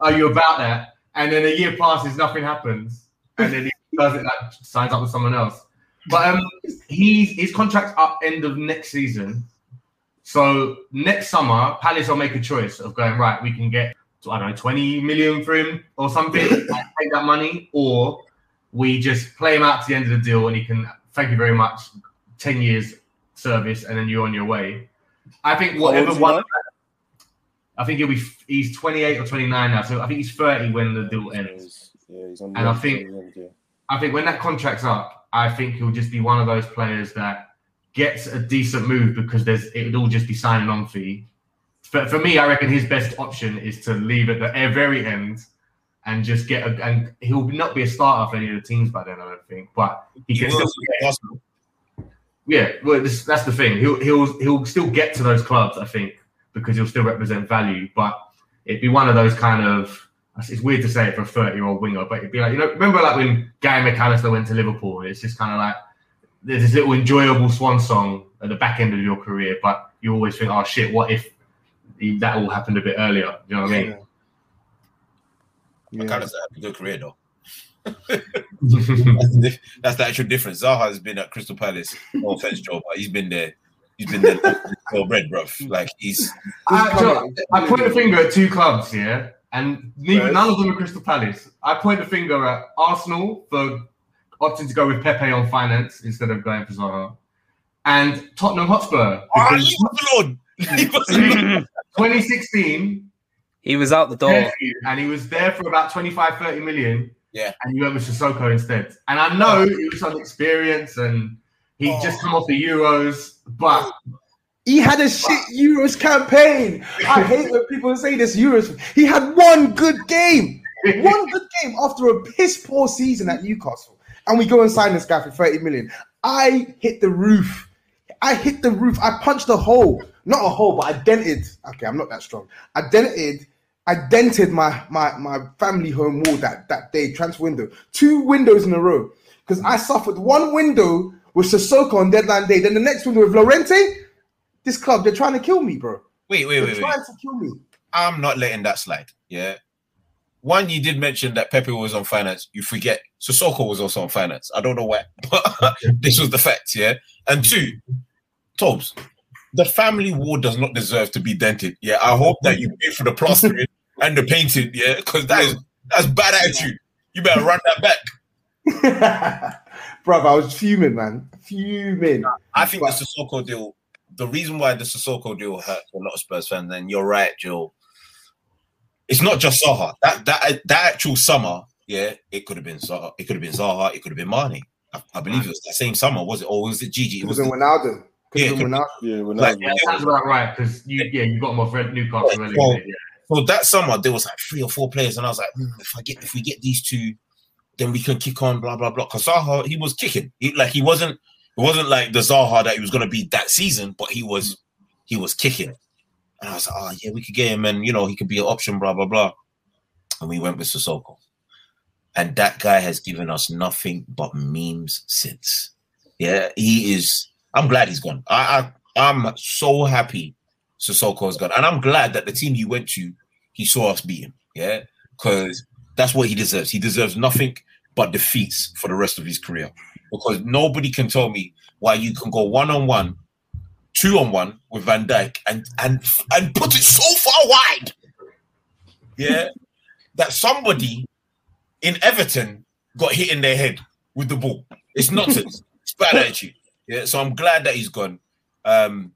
Are you about that?" And then a year passes, nothing happens, and then he does it like signs up with someone else. But um, he's his contract's up end of next season. So next summer, Palace will make a choice of going right. We can get I don't know, 20 million for him or something, take that money, or we just play him out to the end of the deal and he can, thank you very much, 10 years service, and then you're on your way. I think whatever one? I think he'll be, he's 28 or 29 now, so I think he's 30 when the deal ends. Yeah, he's on. And I think- yeah. I think when that contract's up, I think he'll just be one of those players that gets a decent move because there's it would all just be signing on fee. But for me, I reckon his best option is to leave at the very end and just get a, and he'll not be a starter for any of the teams by then, I don't think. But he He can still Arsenal. yeah, well, this, that's the thing. He'll he'll he'll still get to those clubs, I think, because he'll still represent value. But it'd be one of those kind of. It's weird to say it for a thirty-year-old winger, but it'd be like you know, remember like when Gary McAllister went to Liverpool. It's just kind of like there's this little enjoyable swan song at the back end of your career, but you always think, oh shit, what if that all happened a bit earlier? You know what I mean? Yeah. McAllister had a good career though. [laughs] That's the, that's the actual difference. Zaha has been at Crystal Palace. No offense, Joe, but he's been there. He's been there. well bred, bruv. Like he's I, do you know, I point the finger at two clubs here, and neither, none of them are Crystal Palace. I point the finger at Arsenal for opting to go with Pepe on finance instead of going for Zaha, and Tottenham Hotspur. oh, leave us alone. [laughs] Leave us alone. 2016, he was out the door. and he was there for about 25, 30 million. Yeah. And you went with Sissoko instead. And I know oh. it was on experience and he'd Oh. just come off the Euros, but He had a shit Euros campaign. I [laughs] hate when people say this Euros. He had one good game, one good game after a piss poor season at Newcastle, and we go and sign this guy for thirty million. I hit the roof. I hit the roof. I punched a hole, not a hole, but I dented. Okay, I'm not that strong. I dented. I dented my my my family home wall that that day. Transfer window, two windows in a row, because I suffered one window with Sissoko on deadline day. Then the next window with Llorente. This club, they're trying to kill me, bro. Wait, wait, They're wait, wait. trying to kill me. I'm not letting that slide. Yeah. One, you did mention that Pepe was on finance. You forget Sissoko was also on finance. I don't know why, [laughs] but [laughs] this was the fact. Yeah. And two, Tobes, the family wall does not deserve to be dented. Yeah. I hope that you pay for the plastering and the painting. Yeah. Because that is that's bad attitude. You better run that back. [laughs] Bro, I was fuming, man. Fuming. I think But- the Sissoko deal, the reason why the Sissoko deal hurt a lot of Spurs fans, and you're right, Joe. It's not just Zaha. That that that actual summer, yeah, it could have been Zaha. It could have been Zaha. It could have been Marnie. I, I believe it was that same summer, was it? Or was it Gigi? It It was was in the, Ronaldo. Yeah, Yeah, Ronaldo. Yeah, when Like, Yeah, sounds about right because you, yeah, you got him off Red Newcastle. Yeah, relegated, well, yeah. So that summer there was like three or four players, and I was like, "Hmm, if I get if we get these two, then we can kick on, blah blah blah. Because Zaha, he was kicking. He, like he wasn't. It wasn't like the Zaha that he was going to be that season, but he was he was kicking. And I was like, oh yeah, we could get him, and you know he could be an option, blah blah blah. And we went with Sissoko, and that guy has given us nothing but memes since. Yeah, he is. I'm glad he's gone. I, I I'm so happy Sissoko is gone, and I'm glad that the team he went to, he saw us beat him. Yeah, because that's what he deserves. He deserves nothing but defeats for the rest of his career. Because nobody can tell me why you can go one on one, two on one with Van Dijk and and and put it so far wide. Yeah, that somebody in Everton got hit in their head with the ball. It's nonsense. it's bad attitude. Yeah, so I'm glad that he's gone. Um,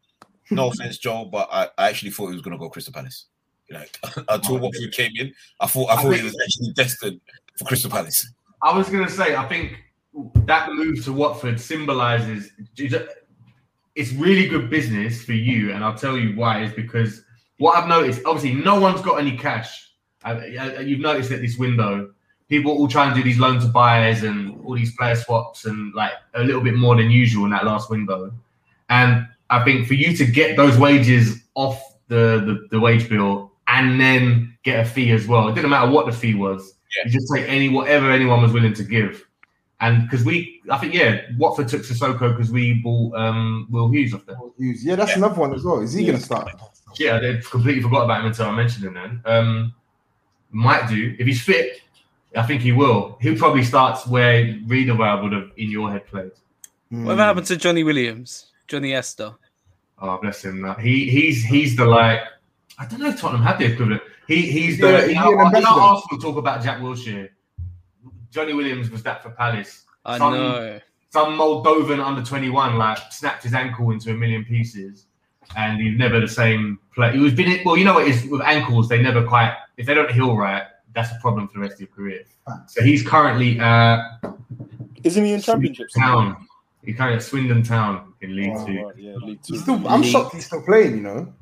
no offense, Joe, but I, I actually thought he was going to go Crystal Palace. Like [laughs] until Watford came in, I thought I thought he was actually destined for Crystal Palace. I was going to say, I think that move to Watford symbolizes it's really good business for you, and I'll tell you why. Is because what I've noticed, obviously, no one's got any cash. I, I, you've noticed at this window, people all try and do these loan to buyers and all these player swaps and like a little bit more than usual in that last window. And I think for you to get those wages off the, the, the wage bill and then get a fee as well, it didn't matter what the fee was. Yeah. You just take any whatever anyone was willing to give. And because we, I think, yeah, Watford took Sissoko because we bought um, Will Hughes off there. Hughes. Yeah, that's Yeah. another one as well. Is he Yeah. going to start? Yeah, I completely forgot about him until I mentioned him then. Um, might do. If he's fit, I think he will. He'll probably start where Riedewald would have in your head played. Hmm. Whatever happened to Johnny Williams? Johnny Esther. Oh, bless him. Uh, He he's he's the like I don't know if Tottenham had the equivalent. He he's the Yeah, you he's know, an you know. Arsenal talk about Jack Wilshere. Johnny Williams was that for Palace. I Some- know. Some Moldovan under twenty one like snapped his ankle into a million pieces, and he's never the same play. He was been well, you know what it is with ankles. They never quite if they don't heal right. That's a problem for the rest of your career. So he's currently at Isn't he in championships? Town. He's currently at Swindon Town in League Oh, Two. right, yeah, League Two. Still, I'm shocked he's still playing. You know.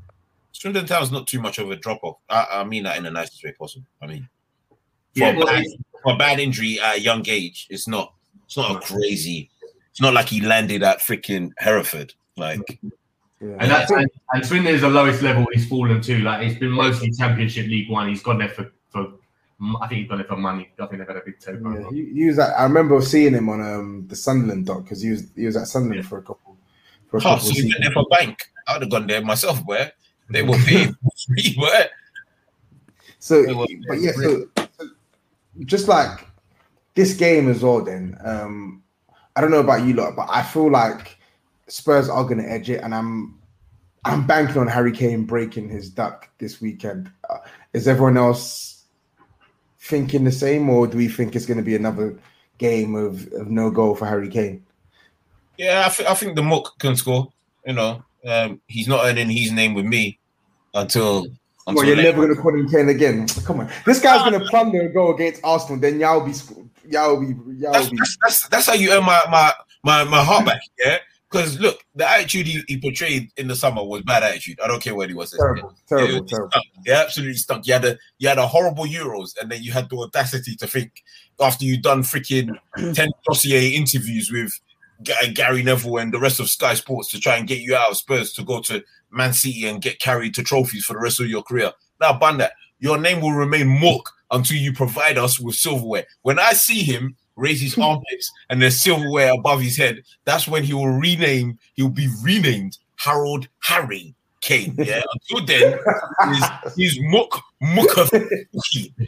Swindon Town's not too much of a drop off. I, I mean that in the nicest way possible. I mean, for, Yeah, a well, bad, for a bad injury at a young age, it's not. It's not a crazy. It's not like he landed at freaking Hereford. Like Yeah. And that's and, and Swindon is the lowest level he's fallen to. Like it's been mostly Championship League One. He's gone there for, for I think he's gone there for money. I think they've had a big takeover. Yeah, he, he was at, I remember seeing him on um, the Sunderland doc because he was he was at Sunderland for a couple for a oh, couple so of you went seasons. there for bank. I would have gone there myself. Where they were paying [laughs] for me. Where So, It but yeah, so, so just like this game as well. Then um, I don't know about you lot, but I feel like Spurs are going to edge it, and I'm I'm banking on Harry Kane breaking his duck this weekend. Uh, is everyone else thinking the same, or do we think it's going to be another game of, of no goal for Harry Kane? Yeah, I, th- I think the Mook can score. You know, um, he's not earning his name with me until. until Well, you're never going to call him Kane again. Come on, this guy's going to plunder a goal against Arsenal. Then y'all be, y'all be, y'all That's, be. that's, that's, that's how you earn my my my, my heart back. Yeah, because look, the attitude he, he portrayed in the summer was bad attitude. I don't care what he was. Terrible, Yeah, terrible, it- it terrible. stunk. Yeah, absolutely stunk. You had a you had a horrible Euros, and then you had the audacity to think after you'd done freaking [clears throat] ten dossier interviews with G- Gary Neville and the rest of Sky Sports to try and get you out of Spurs to go to Man City and get carried to trophies for the rest of your career. Now, ban that. your name will remain Mook until you provide us with silverware. When I see him raise his armpits and there's silverware above his head, that's when he will rename, he'll be renamed Harold Harry Kane. Yeah. [laughs] Until then, he's, he's Mook Mooker.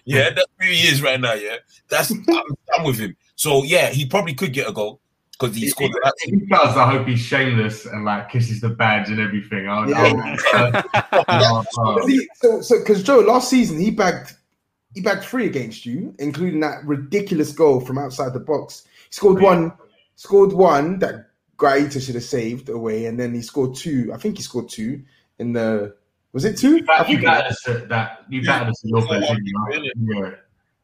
Yeah, that's who he is right now. Yeah. That's I'm done with him. So yeah, he probably could get a goal because he scored that. He does, I hope he's shameless and like kisses the badge and everything. I'll, Yeah. I'll, oh. See, so, so because Joe last season he bagged he bagged three against you, including that ridiculous goal from outside the box. He scored one, scored one that Guaita should have saved away, and then he scored two. I think he scored two in the. Was it two? I That, you think battered us at that. You battered us at your place, didn't? Yeah.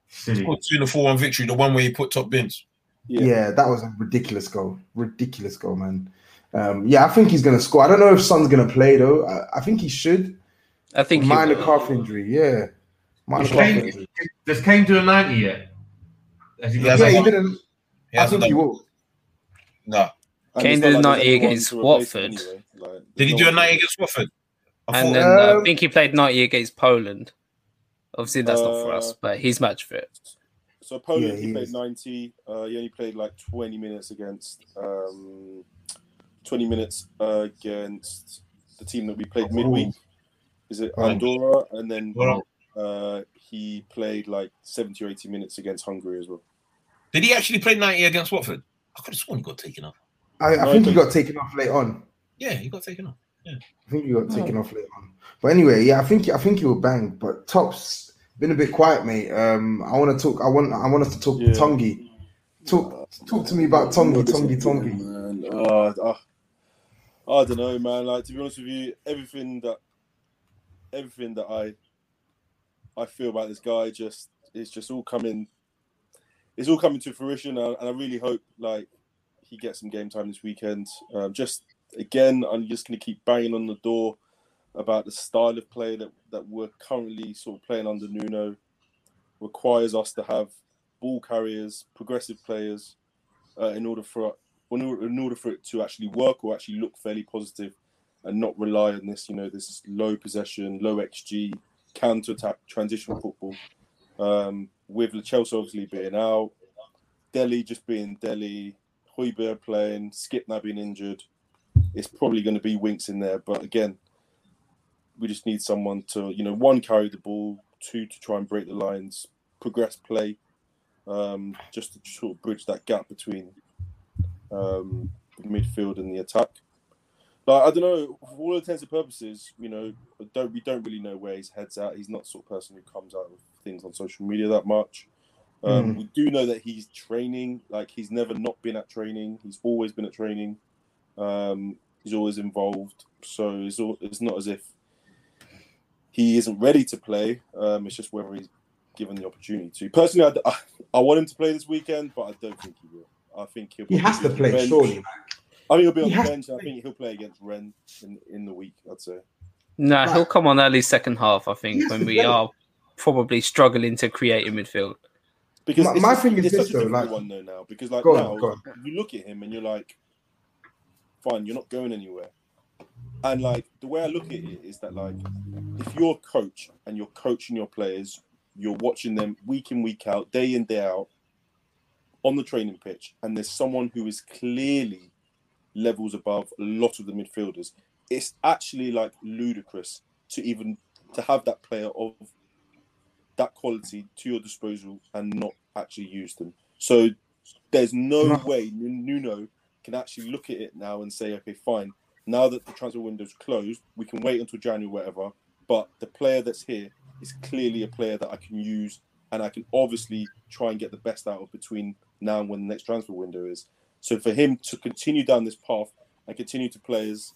Silly. Scored two in the four one victory, the one where he put top bins. Yeah. that was a ridiculous goal. Ridiculous goal, man. Um, yeah, I think he's gonna score. I don't know if Son's gonna play though. I, I think he should. I think minor will. calf injury. Yeah, minor Does calf Kane, injury. does Kane do a 90 yet? Has he He got Yeah, he didn't. He I hasn't think he will. No. And Kane not did like 90 there's against Watford. anyway. Like, Did he there's do a one- 90 against Watford? I And thought- then uh, Um, I think he played 90 against Poland. Obviously, that's not for us, Uh, but he's match fit. So Poland, Yeah, he he played 90. Uh, he only played like 20 minutes against um, 20 minutes uh, against the team that we played midweek. Is it Oh. Andorra? And then Well, uh, he played like 70 or 80 minutes against Hungary as well. Did he actually play 90 against Watford? I could have sworn he got taken off. I, I No, think he got taken off late on. Yeah, he got taken off. Yeah. I think he got taken off late on. But anyway, yeah, I think I think he will bang. But tops been a bit quiet, mate. Um, I want to talk. I want. I want us to talk Yeah. Tongi. Talk talk to me about Tongi, Tongi, Tongi. Man, oh, oh, I don't know, man. Like to be honest with you, everything that everything that I I feel about this guy just is just all coming. It's all coming to fruition, and and I really hope like he gets some game time this weekend. Um, just again, I'm just going to keep banging on the door about the style of play that that we're currently sort of playing under Nuno requires us to have ball carriers, progressive players, uh, in order for in order for it to actually work or actually look fairly positive, and not rely on this, you know, this low possession, low xG, counter attack, transition football. Um, with Celso obviously being out, Dele just being Dele, Højbjerg playing, Skipp now being injured, it's probably going to be Winks in there. But again, we just need someone to, you know, one carry the ball, two to try and break the lines, progress play, um, just to sort of bridge that gap between um, the midfield and the attack. Like I don't know, for all intents and purposes, you know, don't we don't really know where his head's at. He's not the sort of person who comes out with things on social media that much. Um, We do know that he's training. Like he's never not been at training. He's always been at training. Um, he's always involved. So it's all, it's not as if he isn't ready to play. Um, it's just whether he's given the opportunity to. Personally, I, I, I want him to play this weekend, but I don't think he will. I think he'll. He has to probably be on play, surely. I think he'll be on He the bench. I think he'll play against Rennes in, in the week. I'd say. No, Right. he'll come on early second half, I think, when we play. are probably struggling to create a midfield. Because My- it's my just- thing is this, though, like- one though now because like on, now on. you look at him and you're like, fine, you're not going anywhere. And like the way I look at it is that like if you're a coach and you're coaching your players, you're watching them week in week out, day in day out on the training pitch, and there's someone who is clearly levels above a lot of the midfielders. It's actually like ludicrous to even to have that player of that quality to your disposal and not actually use them. So there's no way Nuno can actually look at it now and say, okay, fine. Now that the transfer window's closed, we can wait until January, whatever. But the player that's here is clearly a player that I can use, and I can obviously try and get the best out of between now and when the next transfer window is. So for him to continue down this path and continue to players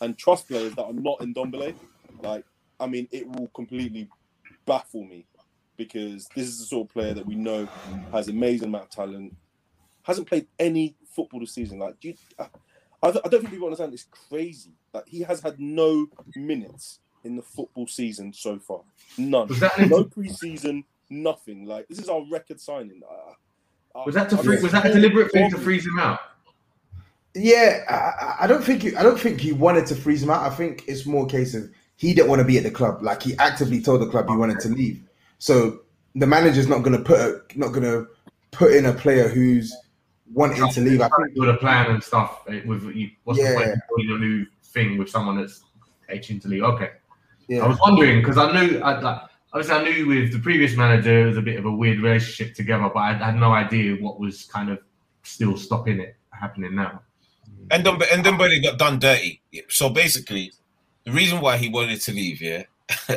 and trust players that are not Ndombele, like I mean, it will completely baffle me because this is the sort of player that we know has amazing amount of talent, hasn't played any football this season. Like, do you, I, I don't think people understand. It's crazy. Like, he has had no minutes in the football season so far. None. No preseason. Nothing. Like, this is our record signing. Uh, was that to I free, was that a deliberate thing to freeze him out? Yeah, I- I, I don't think he, I don't think he wanted to freeze him out. I think it's more a case of he didn't want to be at the club. Like he actively told the club he wanted to leave. So the manager's not going to put a, not going to put in a player who's wanting to leave. I think with a plan and stuff. eh, With you, what's the point Yeah. of doing a new thing with someone that's itching to leave? Okay, I was wondering because I knew, I, like, obviously, I knew with the previous manager it was a bit of a weird relationship together, but I had no idea what was kind of still stopping it happening now. And then and Belly got done dirty. So basically, the reason why he wanted to leave, yeah, [laughs]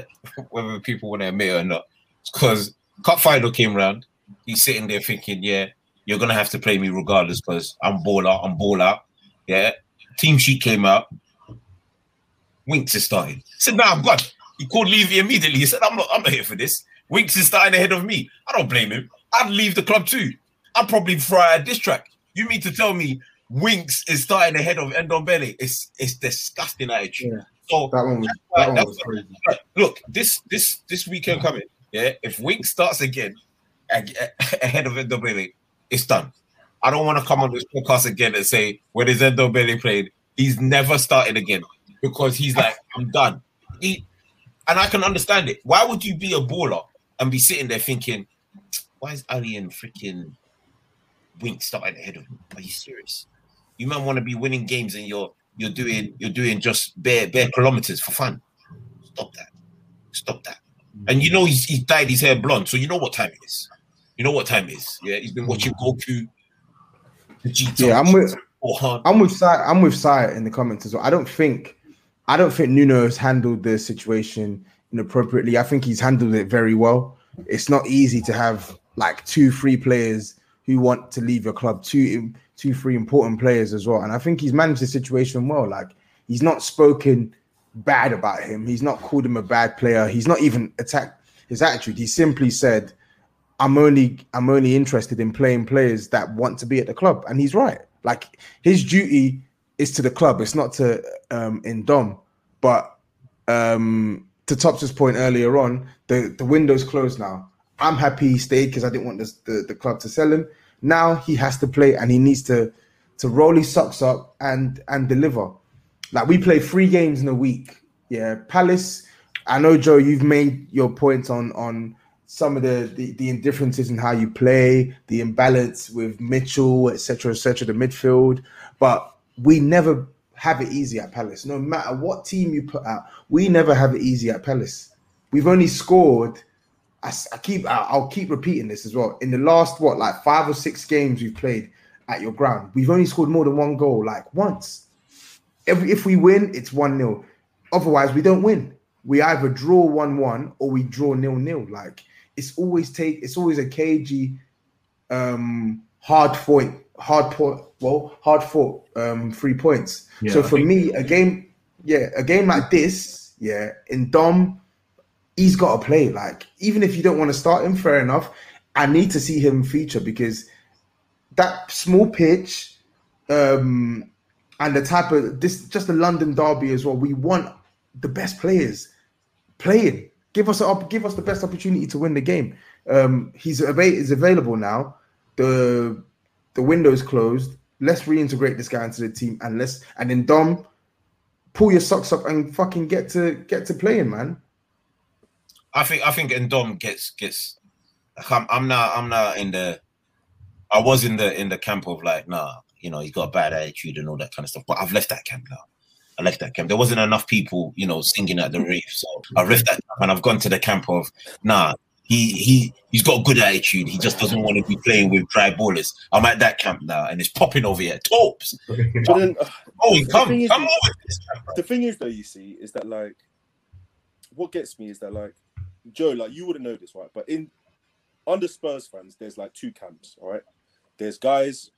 whether people want to admit it or not, because cup final came round. He's sitting there thinking, yeah, you're gonna have to play me regardless because I'm ball out, I'm ball out. Yeah. Team sheet came out. Winks is starting. He said, nah, I'm gone. He called Levy immediately. He said, I'm not, I'm not here for this. Winks is starting ahead of me. I don't blame him. I'd leave the club too. I'd probably fry a diss track. You mean to tell me Winks is starting ahead of Ndombele? It's it's disgusting attitude. Yeah. So That one was that one was crazy. Right, Look, this this this weekend coming, yeah. If Winks starts again [laughs] ahead of Ndombele, it's done. I don't want to come on this podcast again and say when is Ndombele played, he's never starting again because he's like, I'm done. He, and I can understand it. Why would you be a baller and be sitting there thinking, why is Alli and freaking Wink starting ahead of me? Are you serious? You might want to be winning games and you're you're doing you're doing just bare bare kilometers for fun. Stop that. Stop that. And you know he's, he's dyed his hair blonde, so you know what time it is. You know what time it is. Yeah, he's been watching Goku. Vegeta, Yeah, I'm with I'm with Sai. I'm with Sai in the comments as well. I don't think, I don't think Nuno has handled the situation inappropriately. I think he's handled it very well. It's not easy to have like two, three players who want to leave your club. Two, two, three important players as well. And I think he's managed the situation well. Like he's not spoken bad about him. He's not called him a bad player. He's not even attacked his attitude. He simply said, I'm only I'm only interested in playing players that want to be at the club, and he's right. Like his duty is to the club. It's not to um Ndom. But um to Tops's point earlier on, the the window's closed now. I'm happy he stayed because I didn't want this, the the club to sell him. Now he has to play, and he needs to to roll his socks up and and deliver. Like we play three games in a week. Yeah, Palace. I know Joe, you've made your points on on some of the, the the indifferences in how you play, the imbalance with Mitchell, etc., etc., the midfield. But we never have it easy at Palace. No matter what team you put out, we never have it easy at Palace. We've only scored. I keep. I- I'll keep repeating this as well. In the last what, like five or six games we've played at your ground, we've only scored more than one goal, like once. If, if we win, it's 1 0. Otherwise, we don't win. We either draw 1 1 or we draw nil nil. Like it's always take it's always a cagey, um, hard fought, hard fought, well, hard fought um three points. Yeah, so for me, a game, yeah, a game like this, yeah, Ndom, he's got to play. Like, even if you don't want to start him, fair enough. I need to see him feature because that small pitch, um, and the type of this just the London derby as well. We want the best players playing. Give us a, give us the best opportunity to win the game. Um, he's ava- is available now. The the window's closed. Let's reintegrate this guy into the team and let's and then Dom, pull your socks up and fucking get to get to playing, man. I think I think Ndom gets gets. I'm, I'm not I'm not in the. I was in the in the camp of like nah, you know he's got a bad attitude and all that kind of stuff. But I've left that camp now. I left that camp. There wasn't enough people, you know, singing at the reef, so I left that and I've gone to the camp of nah. He he he's got a good attitude. He just doesn't want to be playing with dry ballers. I'm at that camp now, and it's popping over here. Tops. [laughs] But then, uh, Oh, come thing is- come over this camp, the thing is, though, you see, is that like, what gets me is that like, Joe, like you wouldn't know this, right? But in under Spurs fans, there's like two camps. All right, there's guys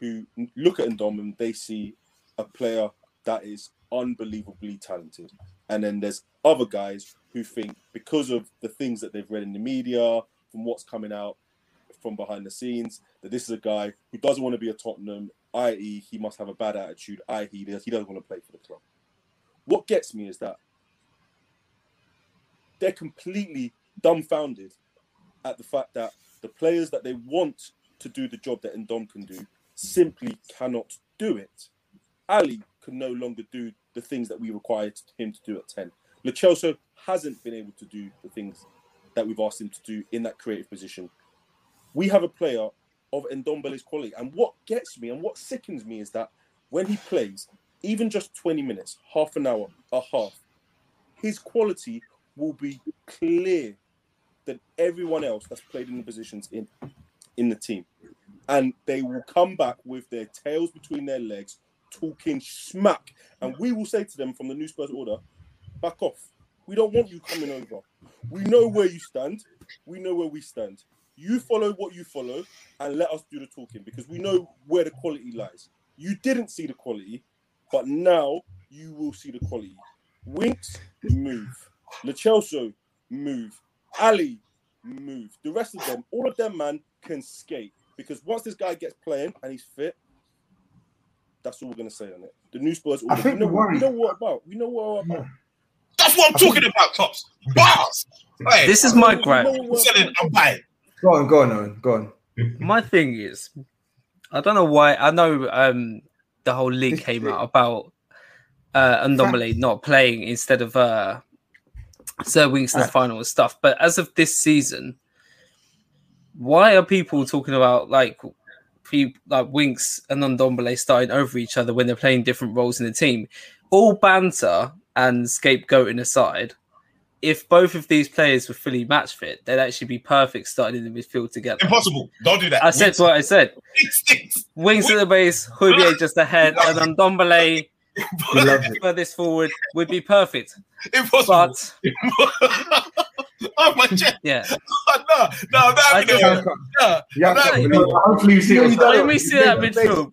who look at Ndom and they see a player that is unbelievably talented, and then there's other guys who think because of the things that they've read in the media, from what's coming out from behind the scenes, that this is a guy who doesn't want to be a Tottenham, i.e., he must have a bad attitude, i.e., he does- he doesn't want to play for the club. What gets me is that they're completely dumbfounded at the fact that the players that they want to do the job that Ndom can do simply cannot do it. Alli can no longer do the things that we required him to do at 10. Lo Celso hasn't been able to do the things that we've asked him to do in that creative position. We have a player of Ndombele's quality. And what gets me and what sickens me is that when he plays, even just 20 minutes, half an hour, a half, his quality will be clear than everyone else that's played in the positions in in the team. And they will come back with their tails between their legs, talking smack. And we will say to them from the New Spurs order, back off. We don't want you coming over. We know where you stand. We know where we stand. You follow what you follow and let us do the talking because we know where the quality lies. You didn't see the quality, but now you will see the quality. Winks, move. Lo Celso, move. Alli, move. The rest of them, all of them, man, can skate. because once this guy gets playing and he's fit, that's all we're gonna say on it. The new Spurs. I think we know, worry- we know what about. We know what about. That's what I'm talking about, tops. Bars. Hey, This is my know gripe. what I'm selling. I'm buying. Go on, go on, Owen, go on. My thing is, I don't know why. I know um the whole league came out about uh Ndombele not playing instead of uh Sir Winston's Right. final and stuff. But as of this season, why are people talking about like people like Winks and Ndombele starting over each other when they're playing different roles in the team? All banter and scapegoating aside, if both of these players were fully match fit, they'd actually be perfect starting in the midfield together. Impossible. Don't do that. I said what I said. Sticks. Winks at the base, Hubier [laughs] just ahead, and then Dombele He loves furthest forward would be perfect. Impossible. But [laughs] oh my chest. yeah, [laughs] no, no, I'm not I having. No, Yeah, no, I you believe- Hopefully you see You let me see that midfield.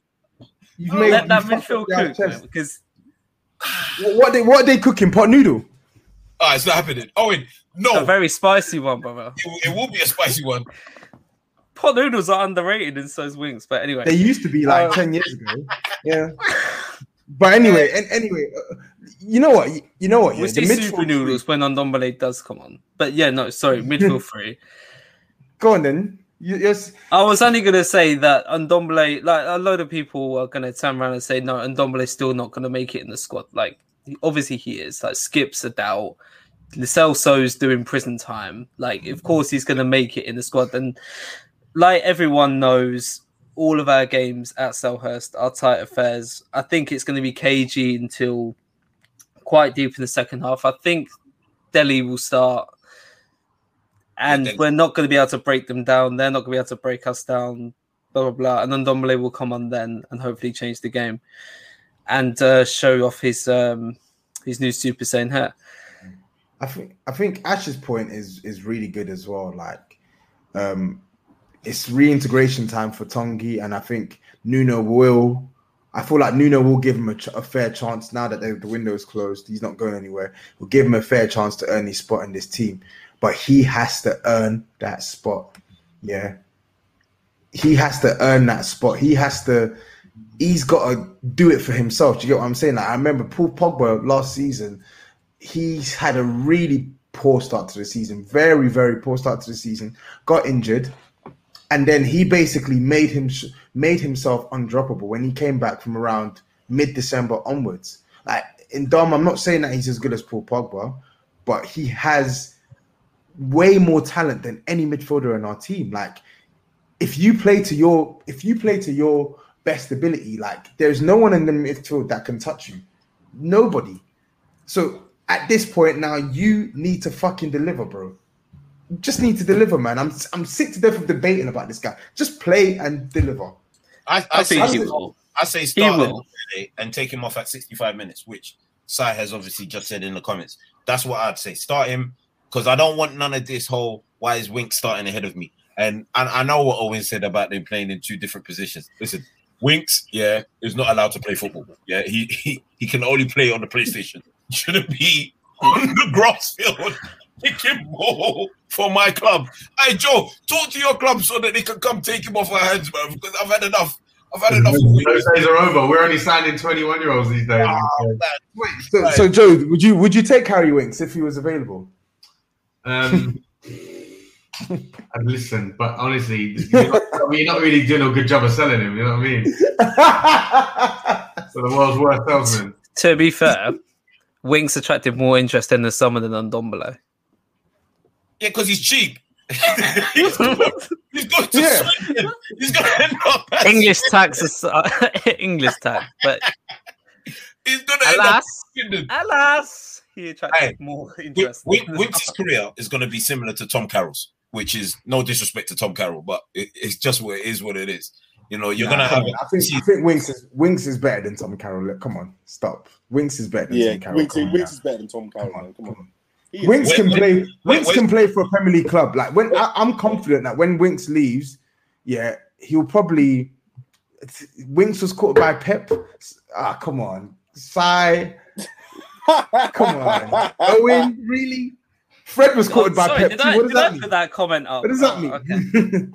You've made, Let that you fucked midfield cook because What, what they what are they cooking? Pot noodle. Oh, it's not happening. Owen, no, a very spicy one, brother. it, will- it will be a spicy one. Pot noodles are underrated, in those wings. But anyway, They used to be like Uh, ten years ago. Yeah. But anyway, and anyway, uh, you know what? You, you know what? Yeah, we see the super midfield noodles when Ndombele does come on. But yeah, no, sorry, midfield [laughs] three. Go on then. Yes. I was only going to say that Ndombele, like a load of people are going to turn around and say, no, Ndombele's still not going to make it in the squad. Like, obviously he is. Like, Skipp's a doubt. Celso's doing prison time. Like, of course he's going to make it in the squad. And like everyone knows, all of our games at Selhurst are tight affairs. I think it's going to be cagey until quite deep in the second half. I think Dele will start and Dele. we're not going to be able to break them down. They're not going to be able to break us down. Blah blah blah. And then Dombele will come on then and hopefully change the game and uh, show off his um his new Super Saiyan hair. I think I think Ash's point is is really good as well. Like, um, it's reintegration time for Tongi, and I think Nuno will. I feel like Nuno will give him a, ch- a fair chance now that the, the window is closed. He's not going anywhere. We'll give him a fair chance to earn his spot in this team, but he has to earn that spot. Yeah, he has to earn that spot. He has to. He's got to do it for himself. Do you get what I'm saying? Like I remember Paul Pogba last season he's had a really poor start to the season, very very poor start to the season. Got injured, and then he basically made him made himself undroppable when he came back from around mid December onwards. Like Ndom, I'm not saying that he's as good as Paul Pogba, but he has way more talent than any midfielder in our team. Like if you play to your if you play to your best ability, like there's no one in the midfield that can touch you. Nobody. So at this point now, you need to fucking deliver, bro. Just need to deliver, man. I'm I'm sick to death of debating about this guy. Just play and deliver. I, I, I say, he I'll- I say start him and take him off at 65 minutes, which Sai has obviously just said in the comments. That's what I'd say. Start him because I don't want none of this whole why is Wink starting ahead of me. And, and I know what Owen said about them playing in two different positions. Listen, Winks, yeah, is not allowed to play football. Yeah, he he, he can only play on the PlayStation. [laughs] Shouldn't be on the grass field [laughs] kicking ball for my club. Hey Joe, talk to your club so that they can come take him off our hands, man. Because I've had enough. I've had enough. Those days are over. We're only signing 21 year olds these days. Man. So, so Joe, would you would you take Harry Winks if he was available? Um, and listen, but honestly, you're not, I mean, you're not really doing a good job of selling him. You know what I mean? [laughs] So the world's worst salesman. To be fair, Winks attracted more interest in the summer than Ndombele. Yeah, because he's cheap. [laughs] he's, going, he's going to Yeah. Sweden. He's going to end up. as- English tax is [laughs] English tax, but He's going to end up. alas, alas, he attracted Hey, more interest. Win- Winks' career is going to be similar to Tom Carroll's, which is no disrespect to Tom Carroll, but it, it's just what it is. What it is. You know, you're Nah, gonna have. I think I think Winks is Winks is better than Tom Carroll. Look, Come on, stop. Winks is better than Yeah, Tom Carroll. Winks, Come on, Winks now. is better than Tom Carroll. Come on, man. Come come on. on. Is. Winks Wait, can wait, play. wait, Winks wait. can play for a Premier League club. Like when I, I'm confident that when Winks leaves, yeah, he'll probably. Winks was caught by Pep. Ah, come on, Sai. Come on, Owen. Really? Fred was caught Oh, by sorry, Pep. did too. I, what does did I that put mean? that comment up? What does that Oh, mean?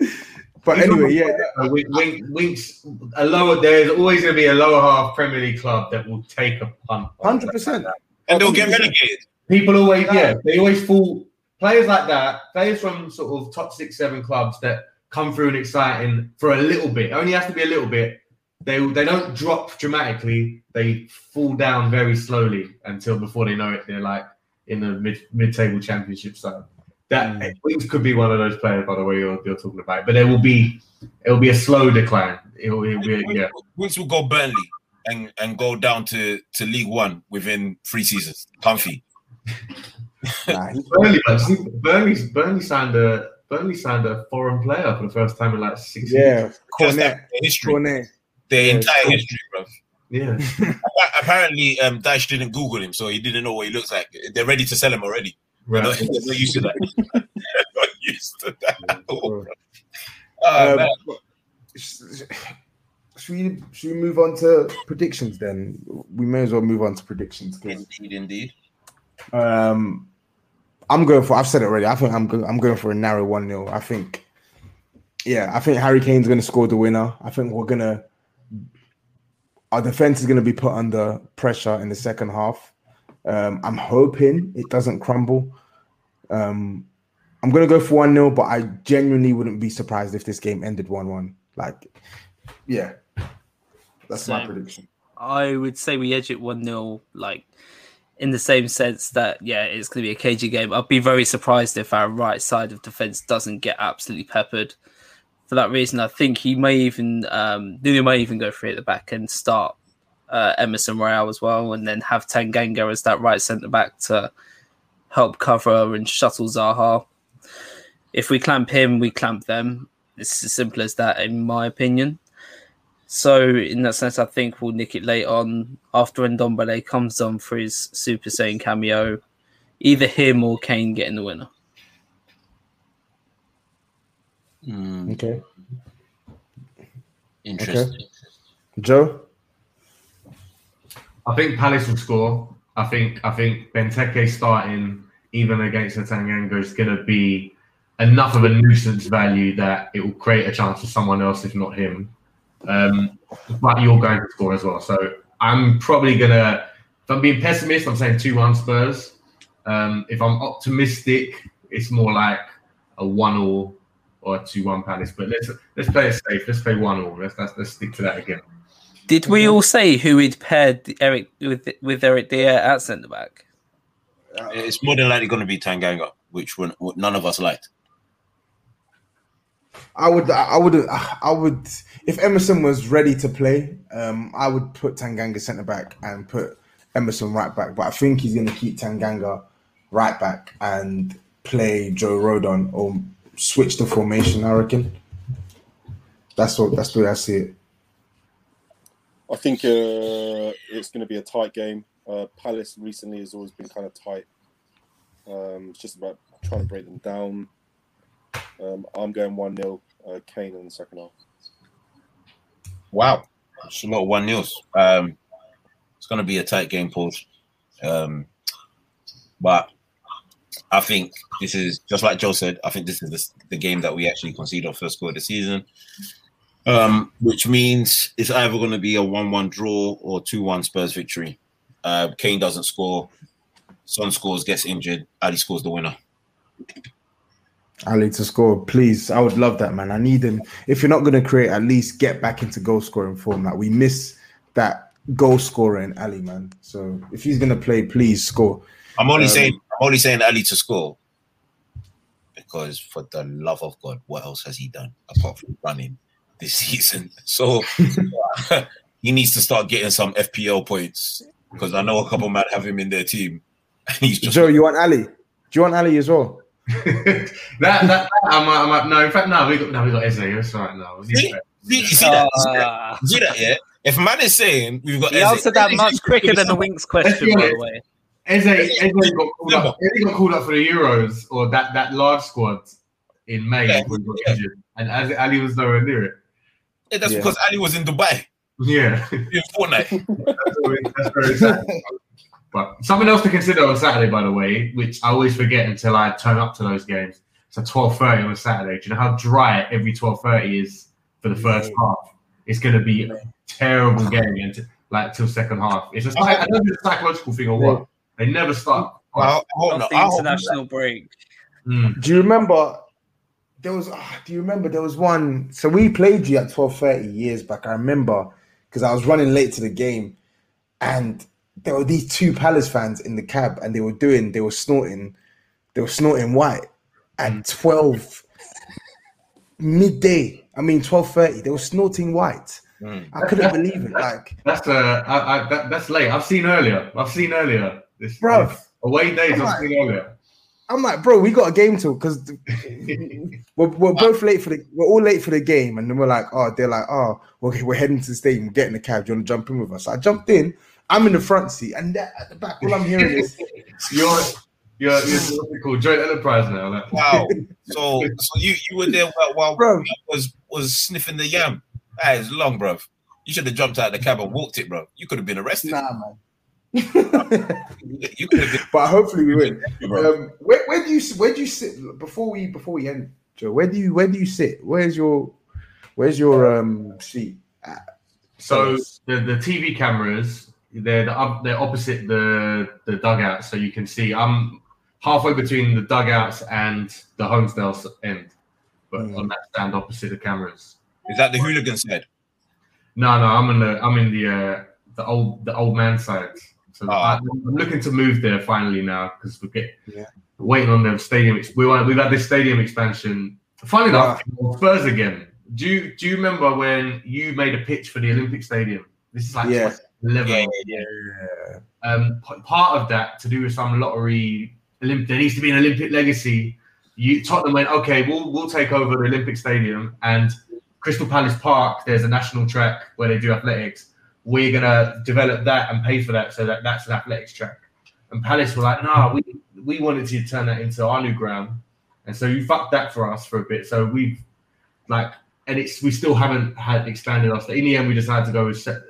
okay. [laughs] But anyway, yeah, Wink, Wink, Winks, a lower. There's always going to be a lower half Premier League club that will take a punt. hundred percent. and they'll get relegated. People always, yeah, they always fall. Players like that, players from sort of top six, seven clubs that come through and exciting for a little bit. It only has to be a little bit. They they don't drop dramatically. They fall down very slowly until before they know it, they're like in the mid mid table championship side. That mm. Winks could be one of those players, by the way, you're, you're talking about. But there will be it will be a slow decline. It will, it will be, yeah. Winks will go Burnley and, and go down to, to League One within three seasons. Comfy. Nah, he- [laughs] Burnley, man, Burnley, Burnley signed a Burnley signed a foreign player for the first time in like six yeah, years. Just Cornet, history. Cornet. Their Yeah, entire history, bro. Yeah. Apparently, um, Dash didn't Google him, so he didn't know what he looks like. They're ready to sell him already. Not, Right. they're not used to that. [laughs] [laughs] Not used to that. all. Oh, Um, should we should we move on to predictions then? We may as well move on to predictions. Indeed, indeed. um, I'm going for. I've said it already. I think I'm go, I'm going for a narrow one 0 I think. Yeah, I think Harry Kane's going to score the winner. I think we're gonna. Our defense is going to be put under pressure in the second half. Um, I'm hoping it doesn't crumble. Um, I'm going to go for 1 0, but I genuinely wouldn't be surprised if this game ended 1 1. Like, yeah, that's my prediction. I would say we edge it 1 0, like in the same sense that, yeah, it's going to be a cagey game. I'd be very surprised if our right side of defense doesn't get absolutely peppered. For that reason, I think he may even, um, Nuno may even go free at the back and start uh, Emerson Royal as well, and then have Tanganga as that right centre back to help cover and shuttle Zaha. If we clamp him, we clamp them. It's as simple as that, in my opinion. So in that sense, I think we'll nick it late on after Ndombele comes on for his Super Saiyan cameo. Either him or Kane getting the winner. Hmm, Okay. interesting. Joe? I think Palace will score. I think I think Benteke starting even against the Tanganga is going to be enough of a nuisance value that it will create a chance for someone else, if not him. Um, but you're going to score as well. So I'm probably gonna. If I'm being pessimist, I'm saying two one Spurs. Um, if I'm optimistic, it's more like a one all or a two one Palace. But let's let's play it safe. Let's play one all. Let's let's, let's stick to that again. Did we all say who we'd paired Eric with with Eric Dier at centre back? It's more than likely going to be Tanganga, which one, none of us liked. I would, I would, I would. If Emerson was ready to play, um, I would put Tanganga centre back and put Emerson right back. But I think he's going to keep Tanganga right back and play Joe Rodon or switch the formation. I reckon. That's what. That's the way I see it. I think uh, it's going to be a tight game. Uh, Palace recently has always been kind of tight. Um, it's just about trying to break them down. Um, I'm going 1 0 uh, Kane in the second half. Wow, it's a lot of one nils. Um, it's going to be a tight game, Paul. Um, but I think this is just like Joe said. I think this is the, the game that we actually concede our first goal of the season, um, which means it's either going to be a one-one draw or two-one Spurs victory. Uh, Kane doesn't score, Son scores, gets injured, Alli scores the winner. Alli to score, please. I would love that, man. I need him. If you're not going to create, at least get back into goal scoring form. Like we miss that goal scorer in Alli, man. So if he's going to play, please score. I'm only Um, saying I'm only saying Alli to score because for the love of God, what else has he done apart from running this [laughs] season? So [laughs] he needs to start getting some FPL points because I know a couple might have him in their team. [laughs] And he's just Joe, you want Alli? Do you want Alli as well? that, that, that I might, I might, no, in fact, no, we got, no, we got Eze. That's right. No, See? see, see that? See that? Ah, See that? Yeah. If man is saying we've got he Eze- answered that much quicker than the Winks question, by the way. Eze, Eze got called up. Eze got called up for the Euros or that, that large squad in May Yeah, when he got yeah. and as Alli was nowhere near it. Yeah, that's Yeah. because Alli was in Dubai Yeah, [laughs] in Fortnite. that's, always, that's very sad. But something else to consider on Saturday, by the way, which I always forget until I turn up to those games. to twelve thirty on a Saturday. Do you know how dry every twelve thirty is for the first Yeah. half? It's going to be a terrible game and like till second half. It's just don't know if it's a psychological thing or what. They never stop. I, I hope Not not. the I hope not. international break. Mm. Do you remember? There was. ah, do you remember there was one? So we played you at twelve thirty years back. I remember because I was running late to the game, and there were these two Palace fans in the cab, and they were doing. They were snorting. They were snorting white at twelve midday. I mean twelve thirty. They were snorting white. Mm. I couldn't believe it. Like, That's uh, I, I, that, that's late. I've seen earlier. I've seen earlier. This Bruv. this away days. Come I've on. seen earlier. I'm like, bro, we got a game till because [laughs] we're, we're both late for the we're all late for the game, and then we're like, oh, they're like, oh, okay, we're heading to the stadium, getting the cab. Do you want to jump in with us? So I jumped in. I'm in the front seat, and at the back, all I'm hearing is, [laughs] You're you're, you're what's called joint enterprise now. Like, Wow. [laughs] So, so you you were there while, while Bro. was was sniffing the yam. That is long, bro. You should have jumped out of the cab and walked it, bro. You could have been arrested. nah, man. [laughs] You could have been, but hopefully we win. Um, where, where do you where do you sit before we before we end, Joe? Where do you where do you sit? Where's your where's your um seat? At? So the, the TV cameras, they're the, they're opposite the the dugouts, so you can see. I'm halfway between the dugouts and the Holmesdale end, but Mm. on that stand opposite the cameras. Is that the hooligan side? No, no, I'm in the I'm in the uh, the old the old man side. So Oh. I, I'm looking to move there finally now because we get Yeah. waiting on the stadium. We want we've had this stadium expansion. Funny enough, Spurs again. Do you do you remember when you made a pitch for the Olympic Stadium? This is like Yeah. 2011. Yeah, yeah, Yeah. Um, p- part of that to do with some lottery. Olymp- there needs to be an Olympic legacy. You Tottenham went okay. We'll we'll take over the Olympic Stadium and Crystal Palace Park. There's a national track where they do athletics. We're gonna develop that and pay for that so that that's an athletics track. And Palace were like, nah, we we wanted to turn that into our new ground, and so you fucked that for us for a bit. So we've like, and it's we still haven't had expanded us. In the end, we decided to go with set,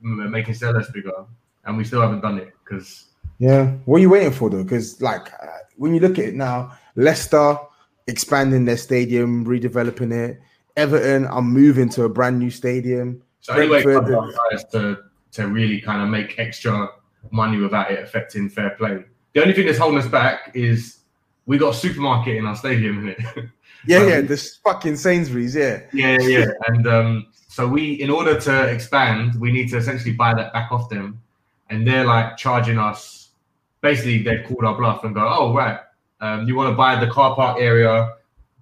making Selhurst bigger, and we still haven't done it because Yeah. What are you waiting for though? Because like uh, when you look at it now, Leicester expanding their stadium, redeveloping it. Everton are moving to a brand new stadium. So anyway, to to really kind of make extra money without it affecting fair play. The only thing that's holding us back is we got a supermarket in our stadium, innit? [laughs] Yeah, Um, yeah, this fucking Sainsbury's, yeah. Yeah, yeah. And um, so we, in order to expand, we need to essentially buy that back off them, and they're like charging us. Basically, they've called our bluff and go, "Oh, right, um, you want to buy the car park area,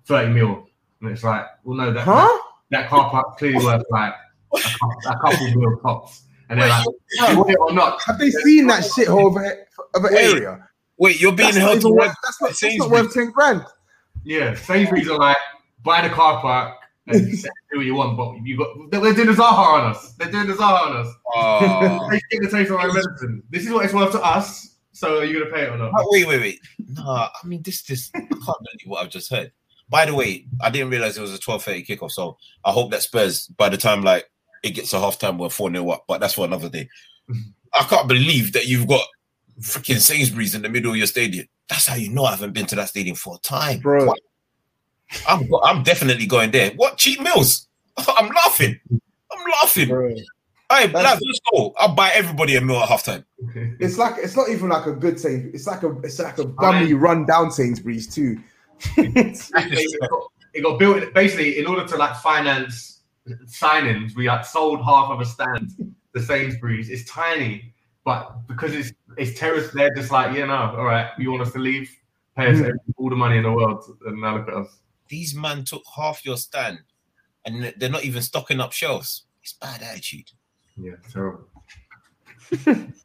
thirty mil?" And it's like, "Well, no, that Huh? that, that car park clearly worth like a couple, a couple mil tops." And they're like, "You want it or not?" Have they seen that shithole of, a, of an Wait, area? Wait, you're being That's not, held to even worth, that's, not, that's not Sainsbury's. worth 10 grand. Yeah, Sainsbury's are like, buy the car park and you do what you want, but you got they're doing the Zaha on us. They're doing the Zaha on us. Oh. They get the taste of our medicine. This is what it's worth to us. So are you gonna pay it or not? Oh, wait, wait, wait. No, I mean this this I can't believe what I've just heard. By the way, I didn't realize it was a 12:30 kickoff, so I hope that Spurs by the time like it gets to halftime we're 4 0 up, but that's for another day. [laughs] I can't believe that you've got freaking Sainsbury's in the middle of your stadium. That's how you know I haven't been to that stadium for a time. Bro. What? I'm I'm definitely going there. What cheap meals? [laughs] I'm laughing. I'm laughing. Bro. Hey, lads, let's go. I'll buy everybody a meal at halftime. It's like it's not even like a good Sainsbury's. It's like a it's like a dummy run down Sainsbury's too. [laughs] it, got, it got built basically in order to like finance signings. We like sold half of a stand to Sainsbury's. It's tiny, but because it's it's terrorist, they're just like, you know, all right, you want us to leave? Pay us hmm. all the money in the world, and now look at us. These man took half your stand, and they're not even stocking up shelves. It's bad attitude. Yeah, terrible.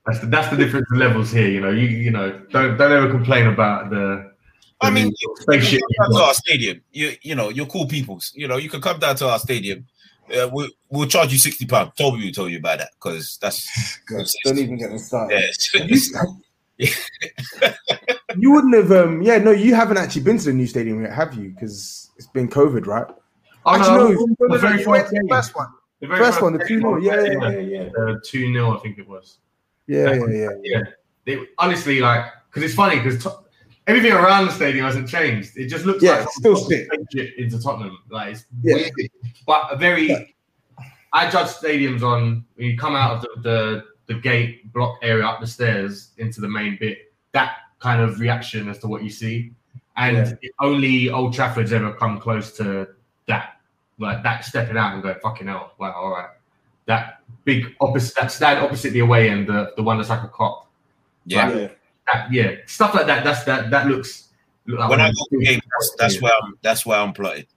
that's the that's the difference in levels here. You know, you you know, don't don't ever complain about the. I mean, you can come down to our stadium. You you know, you're cool peoples. You know, you can come down to our stadium. Uh, we'll, we'll charge you sixty pounds. Toby will tell you about that because that's [laughs] God, don't even get me started. yeah. [laughs] You wouldn't have um yeah, no, you haven't actually been to the new stadium yet, have you? Because it's been COVID, right? Oh, actually, no, no, no, no, the very you first the first one. The very First one, the 2 0. Yeah, yeah, yeah, yeah. Uh, two 0 I think it was. Yeah, yeah, yeah. Yeah, they, honestly, like, because it's funny because everything around the stadium hasn't changed. It just looks Yeah, like it's still someone sick. it into Tottenham. Like it's Yeah. weird, but a very. I judge stadiums on when you come out of the, the the gate block area up the stairs into the main bit. That kind of reaction as to what you see, and only Old Trafford's ever come close to that. Like that stepping out and going fucking hell. Wow, all right. That big opposite that stand opposite the away end, the, the one that's like a cop. Yeah. Right. Yeah. That, yeah, stuff like that. That's that. That looks. look like When I one go to the- game, that's, that's where I'm. That's where I'm plotted.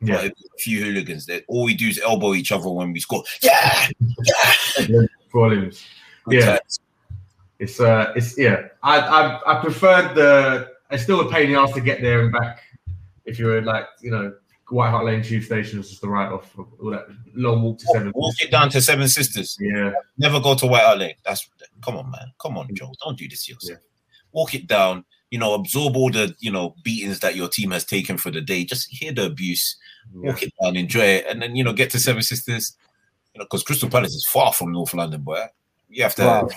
Yeah. Plotted A few hooligans that all we do is elbow each other when we score. Yeah, [laughs] limbs. Good Yeah. times. It's uh, it's yeah. I I I preferred the. It's still a pain in the ass to get there and back. If you were like you know White Hart Lane Tube Station is just the write off all that long walk to seven. Walk it down to Seven Sisters. Yeah, Never go to White Hart Lane. That's come on, man. Come on, mm. Joe. Don't do this to yourself. Walk it down. You know, absorb all the you know beatings that your team has taken for the day. Just hear the abuse. yeah. Walk it down, enjoy it, and then you know get to Seven Sisters. You know, because Crystal Palace is far from North London, boy. You have to. Wow.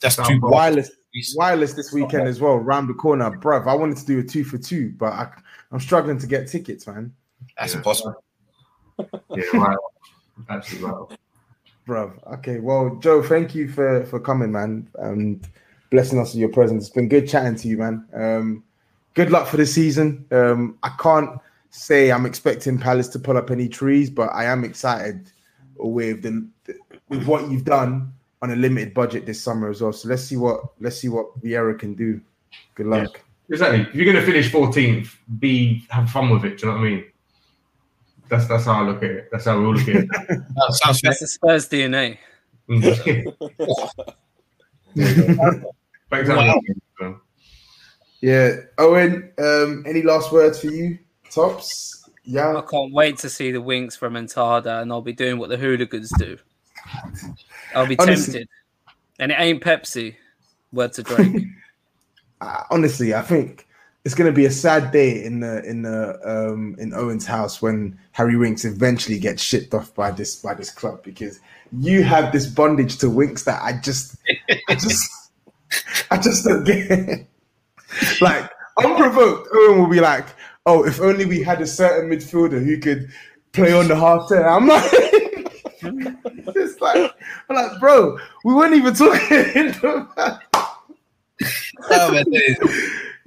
That's two by- Wireless, wireless this weekend as well, round the corner, bruv. I wanted to do a two for two, but I, I'm struggling to get tickets, man. That's Yeah. impossible. Yeah, right. Absolutely right. Bruv. Okay, well, Joe, thank you for for coming, man, and blessing us with your presence. It's been good chatting to you, man. Um, good luck for the season. Um, I can't say I'm expecting Palace to pull up any trees, but I am excited with the with what you've done on a limited budget this summer as well. So let's see what let's see what Vieira can do. Good luck. Exactly. If you're going to finish 14th, be have fun with it. Do you know what I mean? That's that's how I look at it. That's how we all look at it. [laughs] That sounds. That's the Spurs DNA. Thanks, Wow. Yeah, Owen. Um, any last words for you, tops? Yeah, I can't wait to see the winks from Entada, and I'll be doing what the hooligans do. I'll be Honestly- tempted. And it ain't Pepsi. Word to Drake. uh, honestly, I think it's going to be a sad day in the in the um, in Owen's house when Harry Winks eventually gets shipped off by this by this club because you have this bondage to Winks that I just I just [laughs] I just don't get. like unprovoked, Owen will be like, "Oh, if only we had a certain midfielder who could play on the half turn." I'm like. [laughs] It's like, I'm like, bro, we weren't even talking. [laughs] Oh,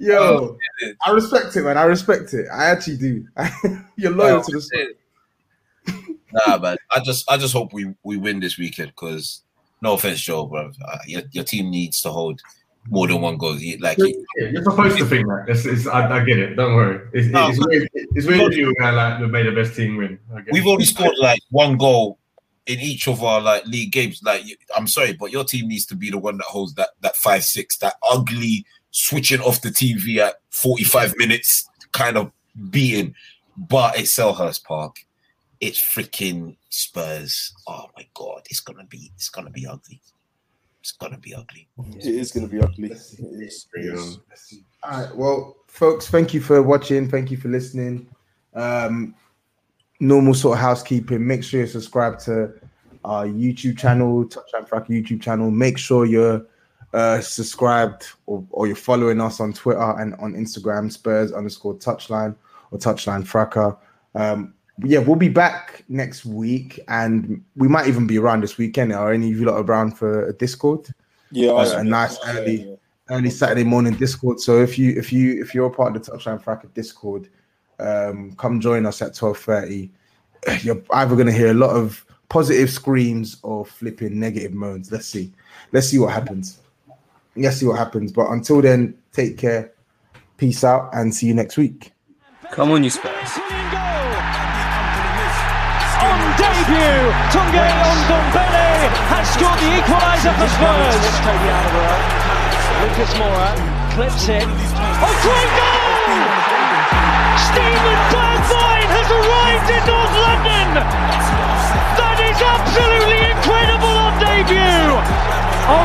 Yo, Oh. I respect it, man. I respect it. I actually do. [laughs] You're loyal Oh, to the sport. Nah, man. I just, I just hope we we win this weekend. Because no offense, Joe, bro, uh, your your team needs to hold more than one goal. Like, Yeah, You're supposed to think that. It's, it's, I, I get it. Don't worry. It's, No. it's weird. It's weird you were like made the best team win. We've it. only scored like one goal in each of our like league games. Like, I'm sorry, but your team needs to be the one that holds that that five six, that ugly switching off the TV at 45 minutes kind of beating. But it's Selhurst Park. It's freaking Spurs. Oh my god, it's gonna be it's gonna be ugly. It's gonna be ugly. It is going to be ugly. It is. It is. All right. Well, folks, thank you for watching. Thank you for listening. Um, normal sort of housekeeping. Make sure you subscribe to our YouTube channel, Touchline Fracas YouTube channel. Make sure you're uh, subscribed or, or you're following us on Twitter and on Instagram, Spurs underscore Touchline or Touchline Fracas. Um, yeah, we'll be back next week, and we might even be around this weekend. Are any of you lot around for a Discord? Yeah, Uh, a nice yeah, early- yeah. early Saturday morning Discord. So if you if you if you're a part of the Touchline Fracas Discord, um, come join us at twelve thirty. [sighs] You're either going to hear a lot of positive screams or flipping negative moans. Let's see. Let's see what happens. Let's see what happens. But until then, take care. Peace out and see you next week. Come on, you Spurs. On debut, Tanguy Ndombele has scored the equaliser for Spurs. Lucas Moura clips it. Oh, great goal! Stephen Bergwijn has arrived in North London. That is absolutely incredible on debut. Oh